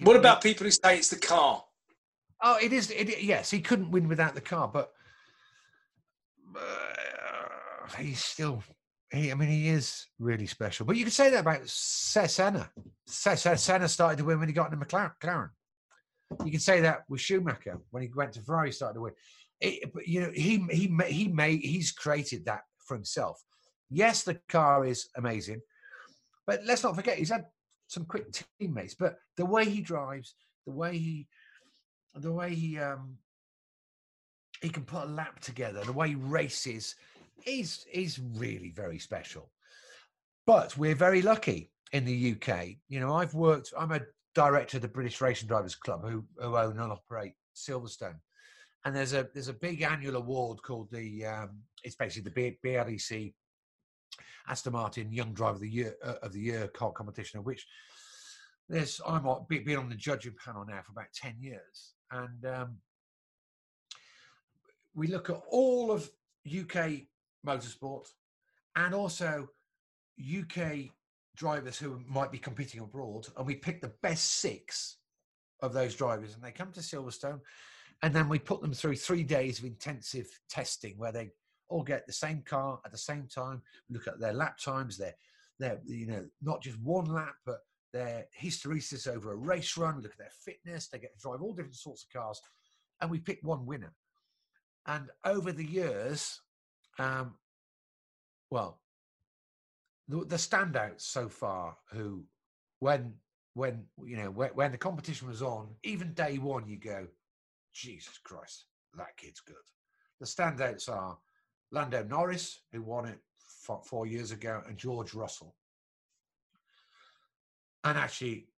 What about people who say it's the car? Oh, it is. It, yes, he couldn't win without the car, but uh, he's still. He, I mean, he is really special. But you could say that about Senna. Senna started to win when he got into McLaren. You can say that with Schumacher when he went to Ferrari, started to win. It, but you know, he he he made he's created that for himself. Yes, the car is amazing, but let's not forget he's had some quick teammates. But the way he drives, the way he the way he um he can put a lap together, the way he races, is is really very special. But we're very lucky in the UK. You know, I've worked. I'm a director of the British Racing Drivers Club, who, who own and operate Silverstone, and there's a there's a big annual award called the um, it's basically the BRDC Aston Martin Young Driver of the Year uh, of the Year competition, of which there's I'm been on the judging panel now for about ten years, and um, we look at all of UK motorsport and also UK drivers who might be competing abroad, and we pick the best six of those drivers, and they come to Silverstone, and then we put them through three days of intensive testing where they all get the same car at the same time. Look at their lap times, their their you know not just one lap, but their hysteresis over a race run. Look at their fitness. They get to drive all different sorts of cars, and we pick one winner. And over the years, um, well, the, the standouts so far who, when when you know when, when the competition was on, even day one, you go, Jesus Christ, that kid's good. The standouts are Lando Norris, who won it four years ago, and George Russell and actually,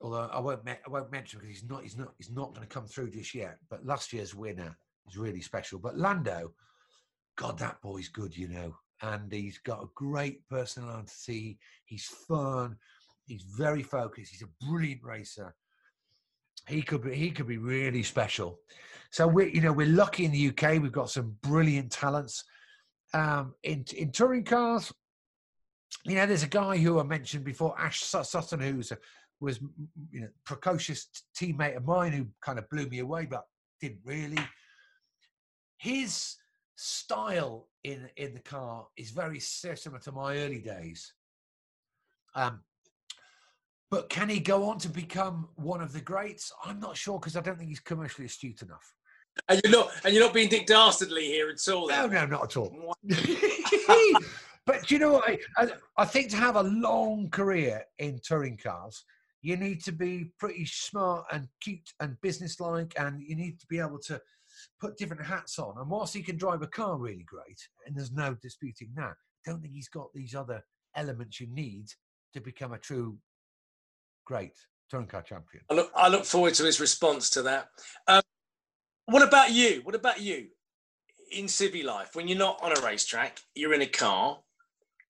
although I won't, I won't mention because he's not, he's not, he's not going to come through just yet. But last year's winner is really special. But Lando, God, that boy's good, you know, and he's got a great personality. He's fun. He's very focused. He's a brilliant racer. He could be, he could be really special. So we, you know, we're lucky in the UK. We've got some brilliant talents. Um, in in touring cars, you know, there's a guy who I mentioned before, Ash Sutton, who's a, was you know precocious teammate of mine who kind of blew me away, but didn't really. His style in in the car is very similar to my early days. Um, but can he go on to become one of the greats? I'm not sure because I don't think he's commercially astute enough. And you're not, and you're not being Dick Dastardly here at all. No, no, not at all. But you know what? I, I think to have a long career in touring cars, you need to be pretty smart and cute and businesslike, and you need to be able to put different hats on. And whilst he can drive a car really great, and there's no disputing that, I don't think he's got these other elements you need to become a true great touring car champion. I look, I look forward to his response to that. Um, what about you? What about you in civvy life? When you're not on a racetrack, you're in a car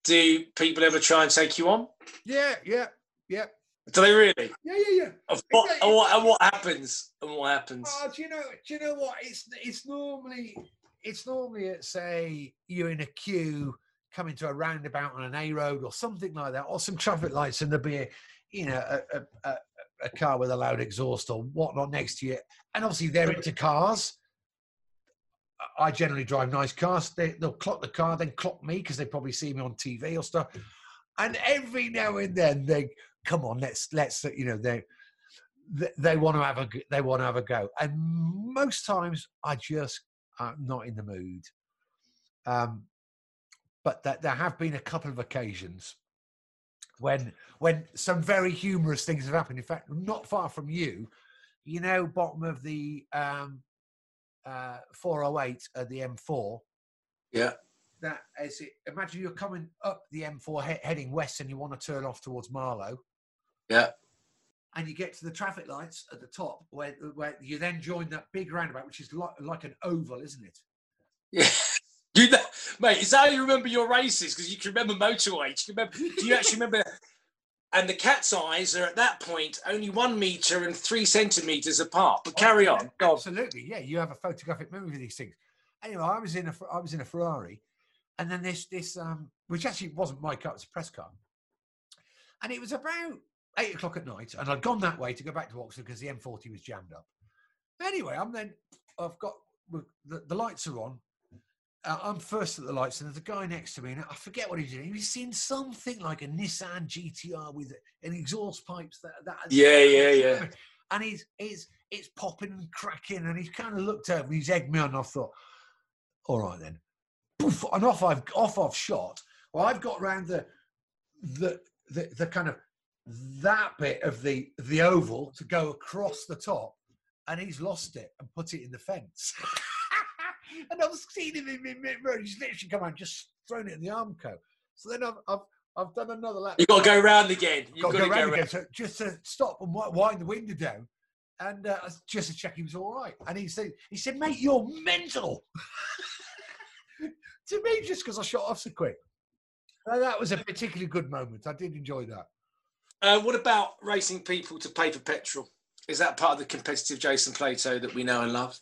do people ever try and take you on? Yeah, yeah, yeah. Do they really? Yeah, yeah, yeah. Of what, and what, and what happens? And what happens? Oh, do you know? Do you know what? It's it's normally it's normally at say you're in a queue coming to a roundabout on an A road or something like that, or some traffic lights, and there'll be a you know a, a, a, a car with a loud exhaust or whatnot next to you, and obviously they're into cars, I generally drive nice cars. They, they'll clock the car, then clock me because they probably see me on TV or stuff. And every now and then they come on, let's let's you know they they, want to have a they want to have a go. And most times I just am not in the mood. Um, but that there have been a couple of occasions when when some very humorous things have happened. In fact, not far from you, you know, bottom of the um, uh, 408 at the M4. Yeah. That is it. Imagine you're coming up the M4 he- heading west and you want to turn off towards Marlow. Yeah. And you get to the traffic lights at the top where, where you then join that big roundabout, which is like, like an oval, isn't it? Yeah. Do that, mate. Is that how you remember your races? Because you can remember motorways. You remember? Do you actually remember? And the cat's eyes are at that point only one meter and three centimeters apart. But carry Oh, on. yeah, Go on. Absolutely, yeah. You have a photographic memory of these things. Anyway, I was in a I was in a Ferrari, and then this this um, which actually wasn't my car; it was a press car, and it was about eight o'clock at night, and I'd gone that way to go back to Oxford because the M40 was jammed up. Anyway, I'm then I've got the, the lights are on. Uh, I'm first at the lights, and there's a guy next to me, and I forget what he's doing. He's seen something like a Nissan GTR with an exhaust pipes that that. Yeah, yeah, yeah. And he's he's it's popping and cracking, and he's kind of looked over, and he's egged me on. And I thought, all right then, Poof, and off I've off I've shot. Well, I've got round the the the, the kind of that bit of the the oval to go across the top, and he's lost it and put it in the fence. and I've seen him in mid road. He's literally come out and just thrown it in the arm armco. So then I've I've I've done another lap. You've got to go round again. You've Got got to go go round again, so just to stop and wind the window down, and uh, just to check he was all right. And he said, "He said, mate, you're mental." to me, just because I shot off so quick. Uh, that was a particularly good moment. I did enjoy that. Uh, what about racing people to pay for petrol? Is that part of the competitive Jason Plato that we know and love?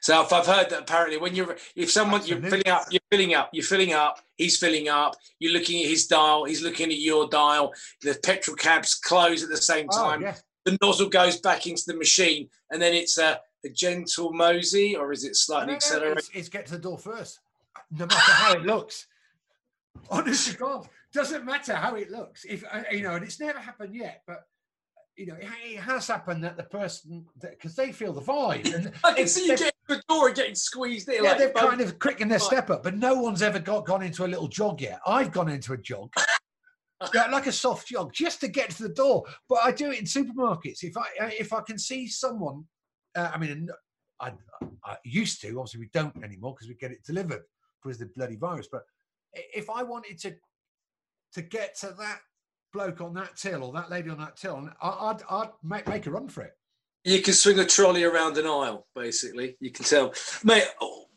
So if I've heard that apparently when you're if someone you're filling up, you're filling up, you're filling up, he's filling up, you're looking at his dial, he's looking at your dial, the petrol cabs close at the same Oh, time, yeah. the nozzle goes back into the machine, and then it's a, a gentle mosey, or is it slightly no, accelerated? it's, it's get to the door first, no matter how it looks. Honest to God, doesn't matter how it looks. If uh, you know, and it's never happened yet, but you know, it, it has happened that the person because they feel the vibe. And I can see you getting to the door and getting squeezed in. Yeah, like, they're kind of quickened their step up, but no one's ever got gone into a little jog yet. I've gone into a jog, yeah, like a soft jog, just to get to the door. But I do it in supermarkets. If I uh, if I can see someone, uh, I mean, I, I used to. Obviously, we don't anymore because we get it delivered because of the bloody virus. But if I wanted to to get to that bloke on that till or that lady on that till, I- I'd I'd make, make a run for it. You can swing a trolley around an aisle, basically. You can tell. Mate,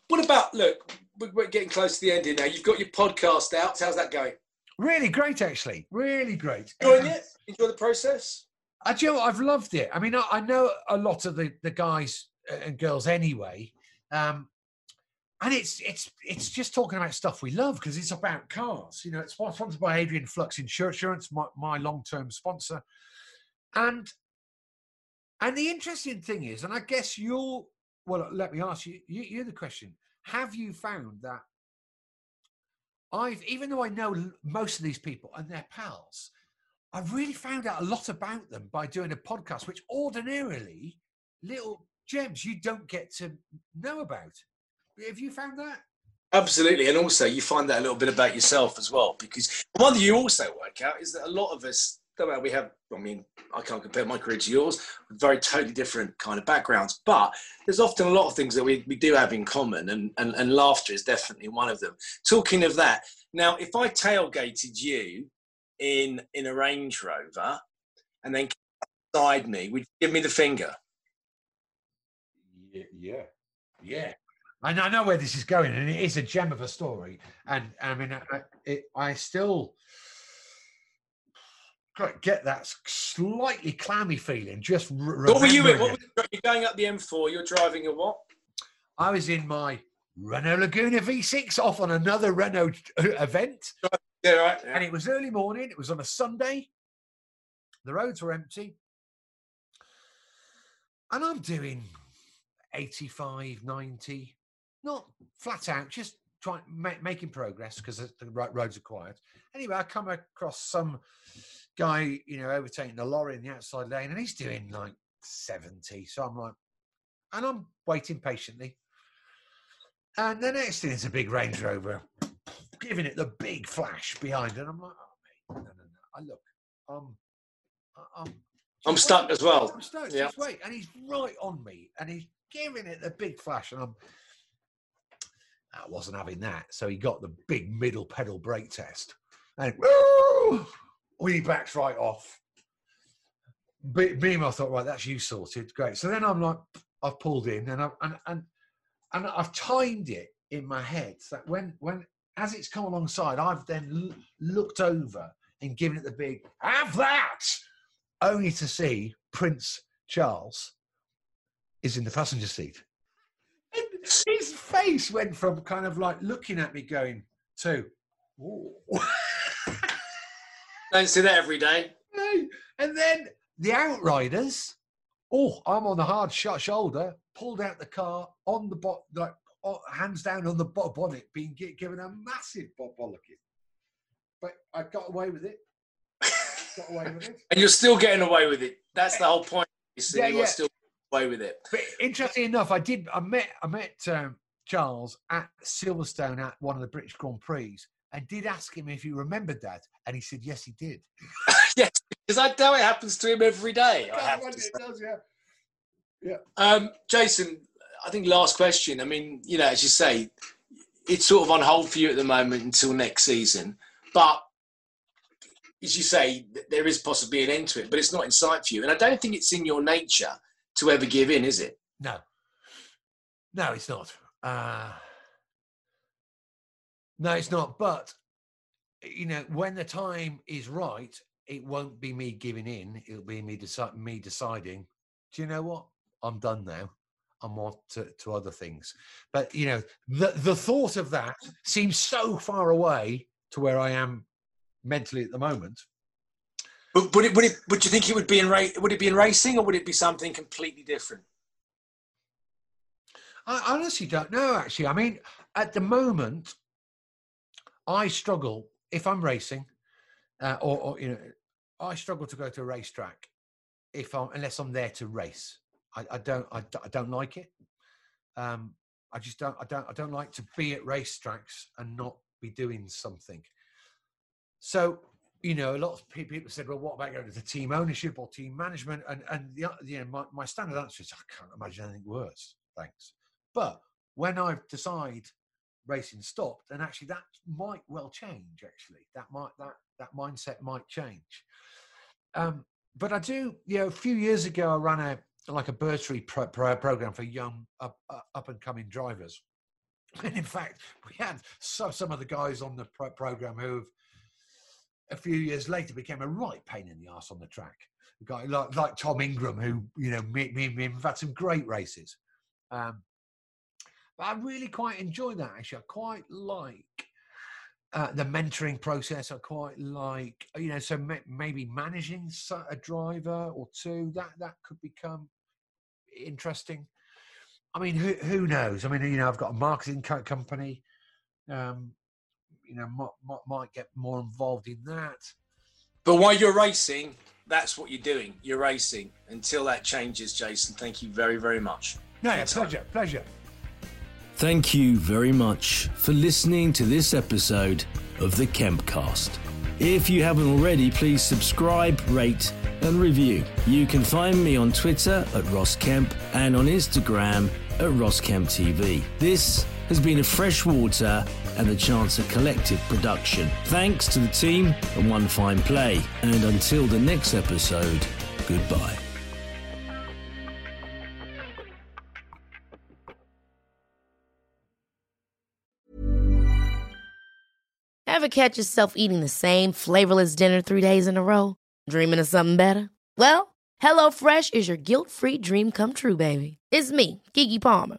what about, look, we're getting close to the end here now. You've got your podcast out. How's that going? Really great, actually. Really great. Enjoying Um, it? Enjoy the process? I do. you know? I've loved it. I mean, I, I know a lot of the the guys and girls anyway, um, and it's it's it's just talking about stuff we love because it's about cars. You know, it's sponsored by Adrian Flux Insurance, my, my long term sponsor, and and the interesting thing is, and I guess you're well. Let me ask you. you you're the question. Have you found that? I've even though I know most of these people and they're pals, I've really found out a lot about them by doing a podcast, which ordinarily little gems you don't get to know about. Have you found that? Absolutely. And also, you find that a little bit about yourself as well. Because one thing you also work out is that a lot of us, don't know, we have, I mean, I can't compare my career to yours, very totally different kind of backgrounds. But there's often a lot of things that we, we do have in common, and, and, and laughter is definitely one of them. Talking of that, now, if I tailgated you in, in a Range Rover and then beside me, would you give me the finger? Yeah, yeah, yeah. And I know where this is going, and it is a gem of a story. And I mean, I, it, I still get that slightly clammy feeling. Just What were you What was, you're going up the M4, you're driving a what? I was in my Renault Laguna V6 off on another Renault uh, event. Yeah, right. and it was early morning. It was on a Sunday. The roads were empty. And I'm doing 85, 90. Not flat out, just trying ma- making progress because the ro- roads are quiet. Anyway, I come across some guy, you know, overtaking the lorry in the outside lane, and he's doing like seventy. So I'm like, and I'm waiting patiently. And the next thing is a big Range Rover, giving it the big flash behind, and I'm like, oh mate, no, no, no. I look, um, I- I'm. I'm stuck wait. as well. I'm stuck. Yeah. Just wait, and he's right on me, and he's giving it the big flash, and I'm. I wasn't having that, so he got the big middle pedal brake test, and woo, he backs right off. Me, me and I thought, right, that's you sorted, great. So then I'm like, I've pulled in, and I and and and I've timed it in my head so that when when as it's come alongside, I've then l- looked over and given it the big have that, only to see Prince Charles is in the passenger seat. His face went from kind of like looking at me, going to, Don't see that every day. No. And then the Outriders, oh, I'm on the hard shot shoulder, pulled out the car on the bot, like hands down on the bo- bonnet, being gi- given a massive bo- bollocking. But I got away with it. Got away with it. And you're still getting away with it. That's the whole point. You see, Yeah, you're yeah. still away with it. But interesting enough, I did. I met. I met um, Charles at Silverstone at one of the British Grand Prix, and did ask him if he remembered that, and he said yes, he did. yes, because I know it happens to him every day. I have God, to it does, yeah. Um, Jason, I think last question. I mean, you know, as you say, it's sort of on hold for you at the moment until next season. But as you say, there is possibly an end to it, but it's not in sight for you. And I don't think it's in your nature to ever give in, is it? No, no, it's not. Uh, no, it's not. But you know, when the time is right, it won't be me giving in. It'll be me deci- me deciding. Do you know what? I'm done now. I'm on to, to other things. But you know, the the thought of that seems so far away to where I am mentally at the moment. But would it, would it, would you think it would be in ra- would it be in racing or would it be something completely different? I honestly don't know. Actually, I mean, at the moment, I struggle if I'm racing, uh, or, or you know, I struggle to go to a racetrack if I'm unless I'm there to race. I, I don't. I, I don't like it. Um, I just don't. I don't. I don't like to be at racetracks and not be doing something. So you know, a lot of people said, "Well, what about going to team ownership or team management?" And and the, you know, my, my standard answer is, "I can't imagine anything worse." Thanks. But when I decide racing stopped, and actually that might well change. Actually, that might that that mindset might change. Um, but I do, you know, a few years ago, I ran a like a bursary pro, pro, program for young up up and coming drivers. And in fact, we had so, some of the guys on the pro- program who, a few years later, became a right pain in the ass on the track. A guy like like Tom Ingram, who you know, me, me him have had some great races. Um, but I really quite enjoy that. Actually, I quite like uh, the mentoring process. I quite like, you know, so ma- maybe managing a driver or two. That that could become interesting. I mean, who who knows? I mean, you know, I've got a marketing co- company. Um, you know, might, might might get more involved in that. But while you're racing, that's what you're doing. You're racing. Until that changes, Jason, thank you very, very much. No, yeah, That's fine. pleasure, pleasure. Thank you very much for listening to this episode of the Kempcast. If you haven't already, please subscribe, rate, and review. You can find me on Twitter at Ross Kemp and on Instagram at Ross Kemp TV. This has been a freshwater and the Chancer Collective production. Thanks to the team and one fine play. And until the next episode, goodbye. Ever catch yourself eating the same flavorless dinner three days in a row? Dreaming of something better? Well, HelloFresh is your guilt-free dream come true, baby. It's me, Keke Palmer.